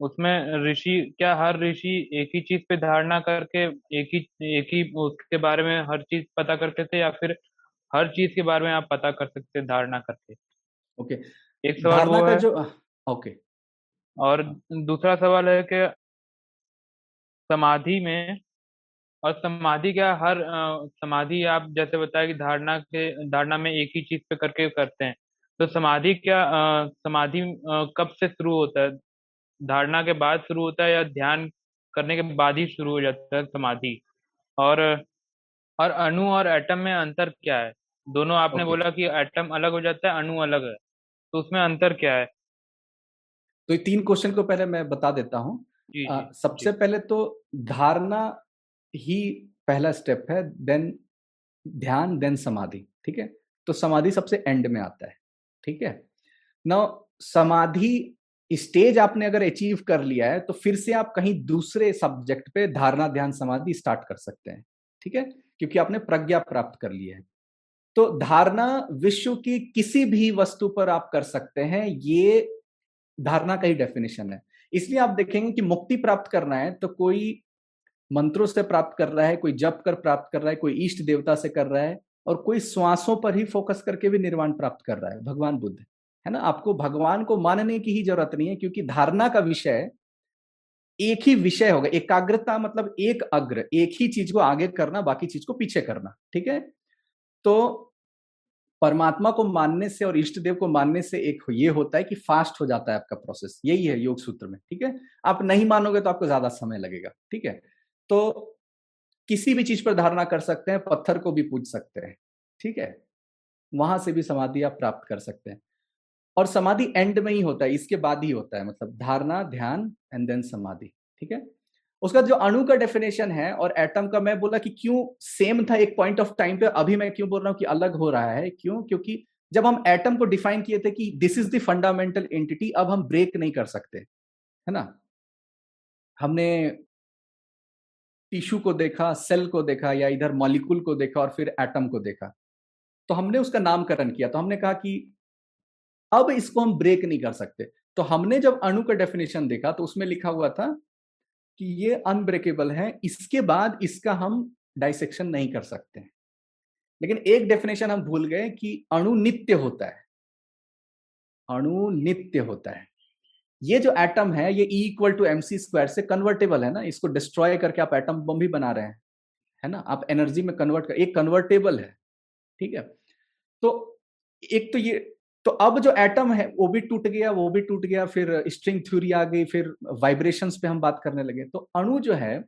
उसमें ऋषि क्या हर ऋषि एक ही चीज़ पे धारणा करके एक ही एक ही उसके बारे में हर चीज़ पता करते थे या फिर हर चीज़ के बारे में आप पता कर सकते धारणा करके? ओके। एक सवाल वो है जो ओके। और दूसरा सवाल है कि समाधि में और समाधि क्या हर समाधि आप जैसे बताया कि धारणा के धारणा में एक ही चीज़ पे करके करते हैं तो समाधि क्या समाधि कब से शुरू होता है? धारणा के बाद शुरू होता है या ध्यान करने के बाद ही शुरू हो जाता है समाधि? और और अणु और एटम में अंतर क्या है? दोनों आपने okay. बोला कि एटम अलग हो जाता है अणु अलग है। तो उसमें अंतर क्या है? तो ये तीन क्वेश्चन को पहले मैं बता देता हूँ। सबसे जी. पहले तो धारणा ही पहला स्टेप है देन ध्यान देन समाधि ठीक है? तो समाधि सबसे एंड में आता है। ठीक है? न समाधि स्टेज आपने अगर अचीव कर लिया है तो फिर से आप कहीं दूसरे सब्जेक्ट पे धारणा ध्यान समाधि स्टार्ट कर सकते हैं, ठीक है? क्योंकि आपने प्रज्ञा प्राप्त कर लिया है। तो धारणा विश्व की किसी भी वस्तु पर आप कर सकते हैं, ये धारणा का ही डेफिनेशन है। इसलिए आप देखेंगे कि मुक्ति प्राप्त करना है तो कोई मंत्रों से प्राप्त कर रहा है, कोई जप कर प्राप्त कर रहा है, कोई इष्ट देवता से कर रहा है और कोई श्वासों पर ही फोकस करके भी निर्वाण प्राप्त कर रहा है, भगवान बुद्ध, है ना? आपको भगवान को मानने की ही ज़रूरत नहीं है, क्योंकि धारणा का विषय एक ही विषय होगा। एकाग्रता मतलब एक अग्र, एक ही चीज़ को आगे करना, बाकी चीज़ को पीछे करना, ठीक है? तो परमात्मा को मानने से और इष्ट देव को मानने से एक ये होता है कि फास्ट हो जाता है आपका प्रोसेस। यही है योग सूत्र में, ठीक है? आप नहीं मानोगे तो आपको ज़्यादा समय लगेगा, ठीक है? तो किसी भी चीज़ पर धारणा कर सकते हैं, पत्थर को भी पूज सकते हैं। ठीक है? वहाँ से भी समाधि आप प्राप्त कर सकते हैं। और समाधि एंड में ही होता है, इसके बाद ही होता है मतलब धारणा, ध्यान एंड देन समाधि। ठीक है? उसका जो अणु का डेफिनेशन है और एटम का, मैं बोला कि क्यों सेम था एक पॉइंट ऑफ़ टाइम पे, अभी मैं क्यों बोल रहा हूँ कि अलग हो रहा है? क्यों? क्योंकि जब हम एटम को डिफाइन किए थे कि this is the fundamental entity अब हम ब्रेक नहीं कर सकते। है ना? हमने टिश्यू को देखा, सेल को देखा या इधर मॉलिक्यूल को देखा और फिर एटम को देखा। तो हमने उसका नामकरण किया। तो हमने कहा कि अब इसको हम ब्रेक नहीं कर सकते। तो हमने जब अणु का डेफिनेशन देखा तो उसमें लिखा हुआ था कि ये अनब्रेकेबल है, इसके बाद इसका हम डाइसेक्शन नहीं कर सकते लेकिन एक डेफिनेशन हम भूल गए कि अणु नित्य होता है। अणु नित्य होता है। ये जो एटम है, ये E equal to M C square से कन्वर्टेबल है ना? इसको डिस्ट्रॉय करके आप एटम बम भी बना रहे हैं, है ना? आप एनर्जी में कन्वर्ट कर, एक कन्वर्टेबल है, ठीक है? तो एक तो ये तो अब जो एटम है, वो भी टूट गया, वो भी टूट गया, फिर स्ट्रिंग थ्योरी आ गई, फिर वाइब्रेशंस पे हम बात करने लगे। तो अणु जो है,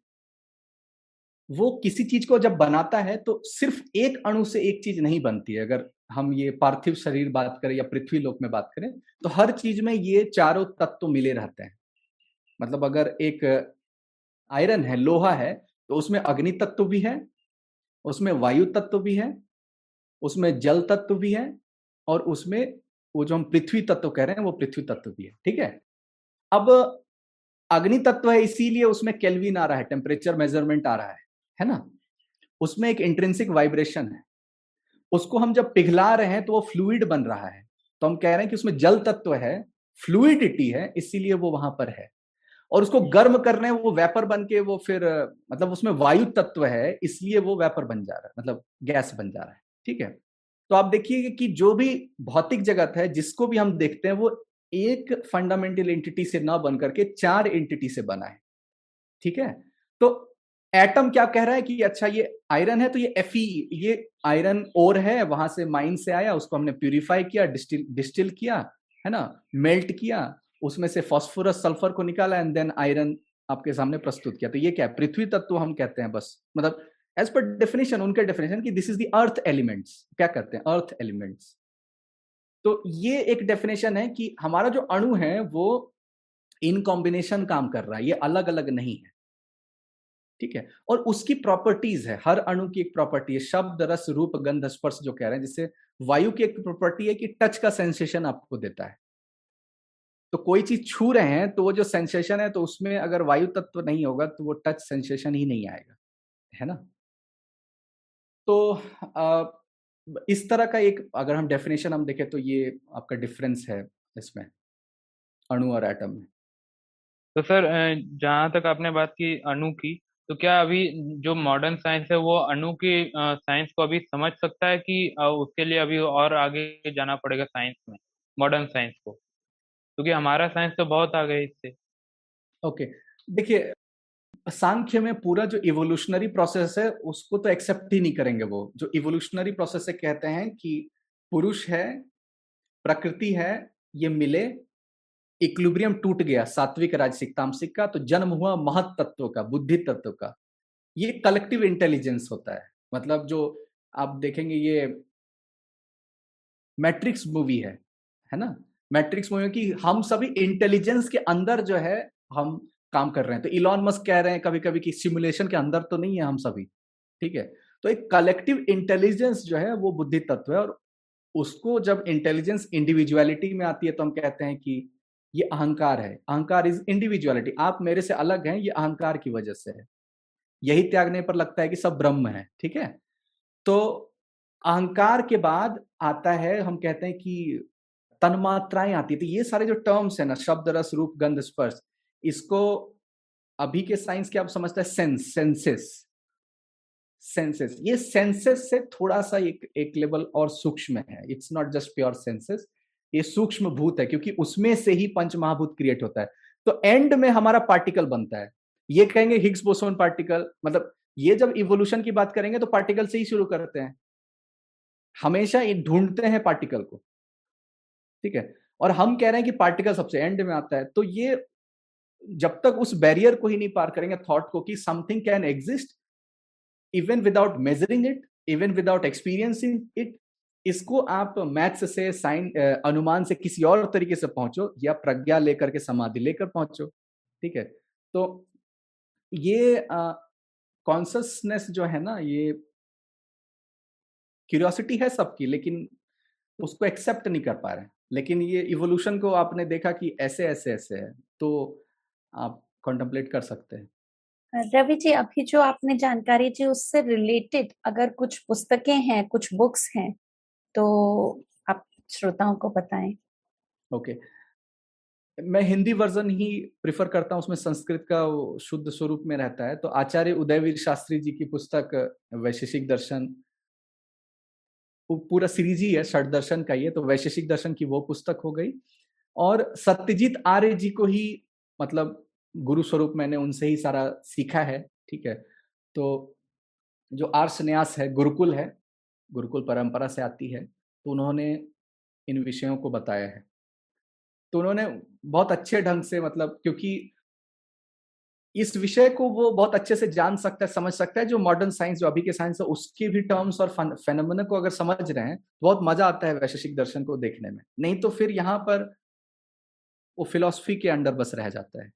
वो किसी चीज़ को जब बनाता है तो सिर्फ़ एक अणु से एक चीज़ नहीं बनती है। अगर हम ये पार्थिव शरीर बात करें या पृथ्वी लोक में बात करें तो हर चीज़ में ये चारों तत्व मिले रहते हैं। मतलब अगर एक आयरन है, लोहा है तो उसमें अग्नि तत्व भी है, उसमें वायु तत्व भी है, उसमें जल तत्व भी है और उसमें वो जो हम पृथ्वी तत्व कह रहे हैं, वो पृथ्वी तत्व भी है, ठीक है? अब अग्नि तत्व है, इसीलिए उसमें केल्विन आ रहा है टेम्परेचर मेज़रमेंट आ रहा है है ना? उसमें एक इंट्रेंसिक वाइब्रेशन है। उसको हम जब पिघला रहे हैं तो वो फ्लूइड बन रहा है। तो हम कह रहे हैं कि उसमें जल तत्व है, फ्लूइडिटी है, इसीलिए वो वहाँ पर है। और उसको गर्म कर रहे हैं, वो वेपर बन के वो फिर मतलब उसमें वायु तत्व है, इसलिए वो वेपर बन जा रहा है मतलब गैस बन जा रहा है, ठीक है? तो आप देखिए कि जो भी भौतिक जगत है, जिसको भी हम देखते हैं, वो एक फंडामेंटल एंटिटी से ना बन करके चार एंटिटी से बना है, ठीक है? तो एटम क्या कह रहा है कि अच्छा ये आयरन है तो ये एफ़ ये आयरन ओर है, वहाँ से माइन से आया, उसको हमने प्यूरिफाई किया डिस्टिल डिस्टिल किया, है ना? मेल्ट किया, उसमें से फॉस्फोरस सल्फ़र को निकाला एंड देन आयरन आपके सामने प्रस्तुत किया। तो ये क्या है? पृथ्वी तत्व हम कहते हैं बस। मतलब एज पर डेफिनेशन उनके डेफिनेशन कि this is the earth elements क्या करते हैं? अर्थ एलिमेंट्स तो ये एक डेफिनेशन है कि हमारा जो अणु है, वो इन कॉम्बिनेशन काम कर रहा है। ये अलग अलग नहीं है। ठीक है? और उसकी प्रॉपर्टीज़ है, हर अणु की एक प्रॉपर्टी है, शब्द, रस, रूप, गंध, स्पर्श जो कह रहे हैं, जिससे वायु की एक प्रॉपर्टी है कि टच का सेंसेशन आपको देता है। तो कोई चीज़ छू रहे हैं तो वो जो सेंसेशन है तो उसमें अगर वायु तत्व नहीं होगा तो वो टच सेंसेशन ही नहीं आएगा, है ना? तो इस तरह का एक, अगर हम डेफिनेशन हम देखें तो ये आपका डिफरेंस है इसमें, अणु और एटम में। तो सर जहाँ तक आपने बात की अणु की तो क्या अभी जो मॉडर्न साइंस है, वो अणु की साइंस को अभी समझ सकता है कि उसके लिए अभी और आगे जाना पड़ेगा साइंस में मॉडर्न साइंस को? क्योंकि हमारा साइंस तो बहुत आ गया इससे। ओके देखिए, सांख्य में पूरा जो इवोल्यूशनरी प्रोसेस है, उसको तो एक्सेप्ट ही नहीं करेंगे वो। जो इवोल्यूशनरी प्रोसेस से कहते हैं कि पुरुष है, प्रकृति है, ये मिले इक्विलिब्रियम टूट गया सात्विक राजसिक तामसिक का तो जन्म हुआ महत तत्व का, बुद्धि तत्व का। ये कलेक्टिव इंटेलिजेंस होता है। मतलब जो आप देखेंगे ये मैट्रिक्स मूवी है है ना? मैट्रिक्स मूवी की हम सभी इंटेलिजेंस के अंदर जो है, हम काम कर रहे हैं। तो इलॉन मस्क कह रहे हैं कभी कभी कि सिमुलेशन के अंदर तो नहीं है हम सभी, ठीक है? तो एक कलेक्टिव इंटेलिजेंस जो है, वो बुद्धि तत्व है और उसको जब इंटेलिजेंस इंडिविजुअलिटी में आती है तो हम कहते हैं कि ये अहंकार है। अहंकार इज़ इंडिविजुअलिटी आप मेरे से अलग हैं, ये अहंकार की वजह से है। यही त्यागने पर लगता है कि सब ब्रह्म है, ठीक है? तो अहंकार के बाद आता है, हम कहते हैं कि तन्मात्राएँ आती तो ये सारे जो टर्म्स है ना, शब्द, रस, रूप, गंध, स्पर्श, इसको अभी के साइंस के आप समझते हैं सेंस सेंसेस सेंसेस ये सेंसेस से थोड़ा सा एक एक लेवल और सूक्ष्म है। It's not just pure senses ये सूक्ष्म भूत है, क्योंकि उसमें से ही पंच महाभूत क्रिएट होता है। तो एंड में हमारा पार्टिकल बनता है। ये कहेंगे हिग्स बोसोन पार्टिकल मतलब ये जब इवोल्यूशन की बात करेंगे तो पार्टिकल से ही शुरू करते हैं। हमेशा ये ढूंढते हैं पार्टिकल को। ठीक है? और हम कह रहे हैं कि पार्टिकल सबसे एंड में आता है। तो ये जब तक उस बैरियर को ही नहीं पार करेंगे थॉट को, कि something can exist even without measuring it even without experiencing it इसको आप मैथ्स से, साइन अनुमान से किसी और तरीके से पहुंचो या प्रज्ञा लेकर के समाधि लेकर पहुंचो, ठीक है? तो ये कॉन्सियसनेस जो है ना, ये क्यूरियोसिटी है सबकी, लेकिन उसको एक्सेप्ट नहीं कर पा रहे लेकिन ये इवोल्यूशन को आपने देखा कि ऐसे ऐसे ऐसे है तो आप कॉन्टम्पलेट कर सकते हैं। रवि जी, अभी जो आपने जानकारी जी उससे रिलेटेड अगर कुछ पुस्तकें हैं, कुछ बुक्स हैं तो आप श्रोताओं को बताएँ। ओके। okay. मैं हिंदी वर्जन ही प्रिफर करता हूँ, उसमें संस्कृत का शुद्ध स्वरूप में रहता है। तो आचार्य उदयवीर शास्त्री जी की पुस्तक, वैशेषिक दर्शन पूरा सीरीज़ ही है, षट दर्शन का ये तो वैशेषिक दर्शन की वो पुस्तक हो गई। और सत्यजीत आर्य जी को ही मतलब गुरु स्वरूप मैंने उनसे ही सारा सीखा है, ठीक है। तो जो आर्ष न्यास है, गुरुकुल है गुरुकुल परंपरा से आती है तो उन्होंने इन विषयों को बताया है। तो उन्होंने बहुत अच्छे ढंग से मतलब क्योंकि इस विषय को वो बहुत अच्छे से जान सकता है, समझ सकता है, जो मॉडर्न साइंस जो अभी के साइंस है, उसके भी टर्म्स और फेनोमेना को अगर समझ रहे हैं तो बहुत मज़ा आता है वैशेषिक दर्शन को देखने में। नहीं तो फिर यहाँ पर वो फिलोसफी के अंडर बस रह जाता है।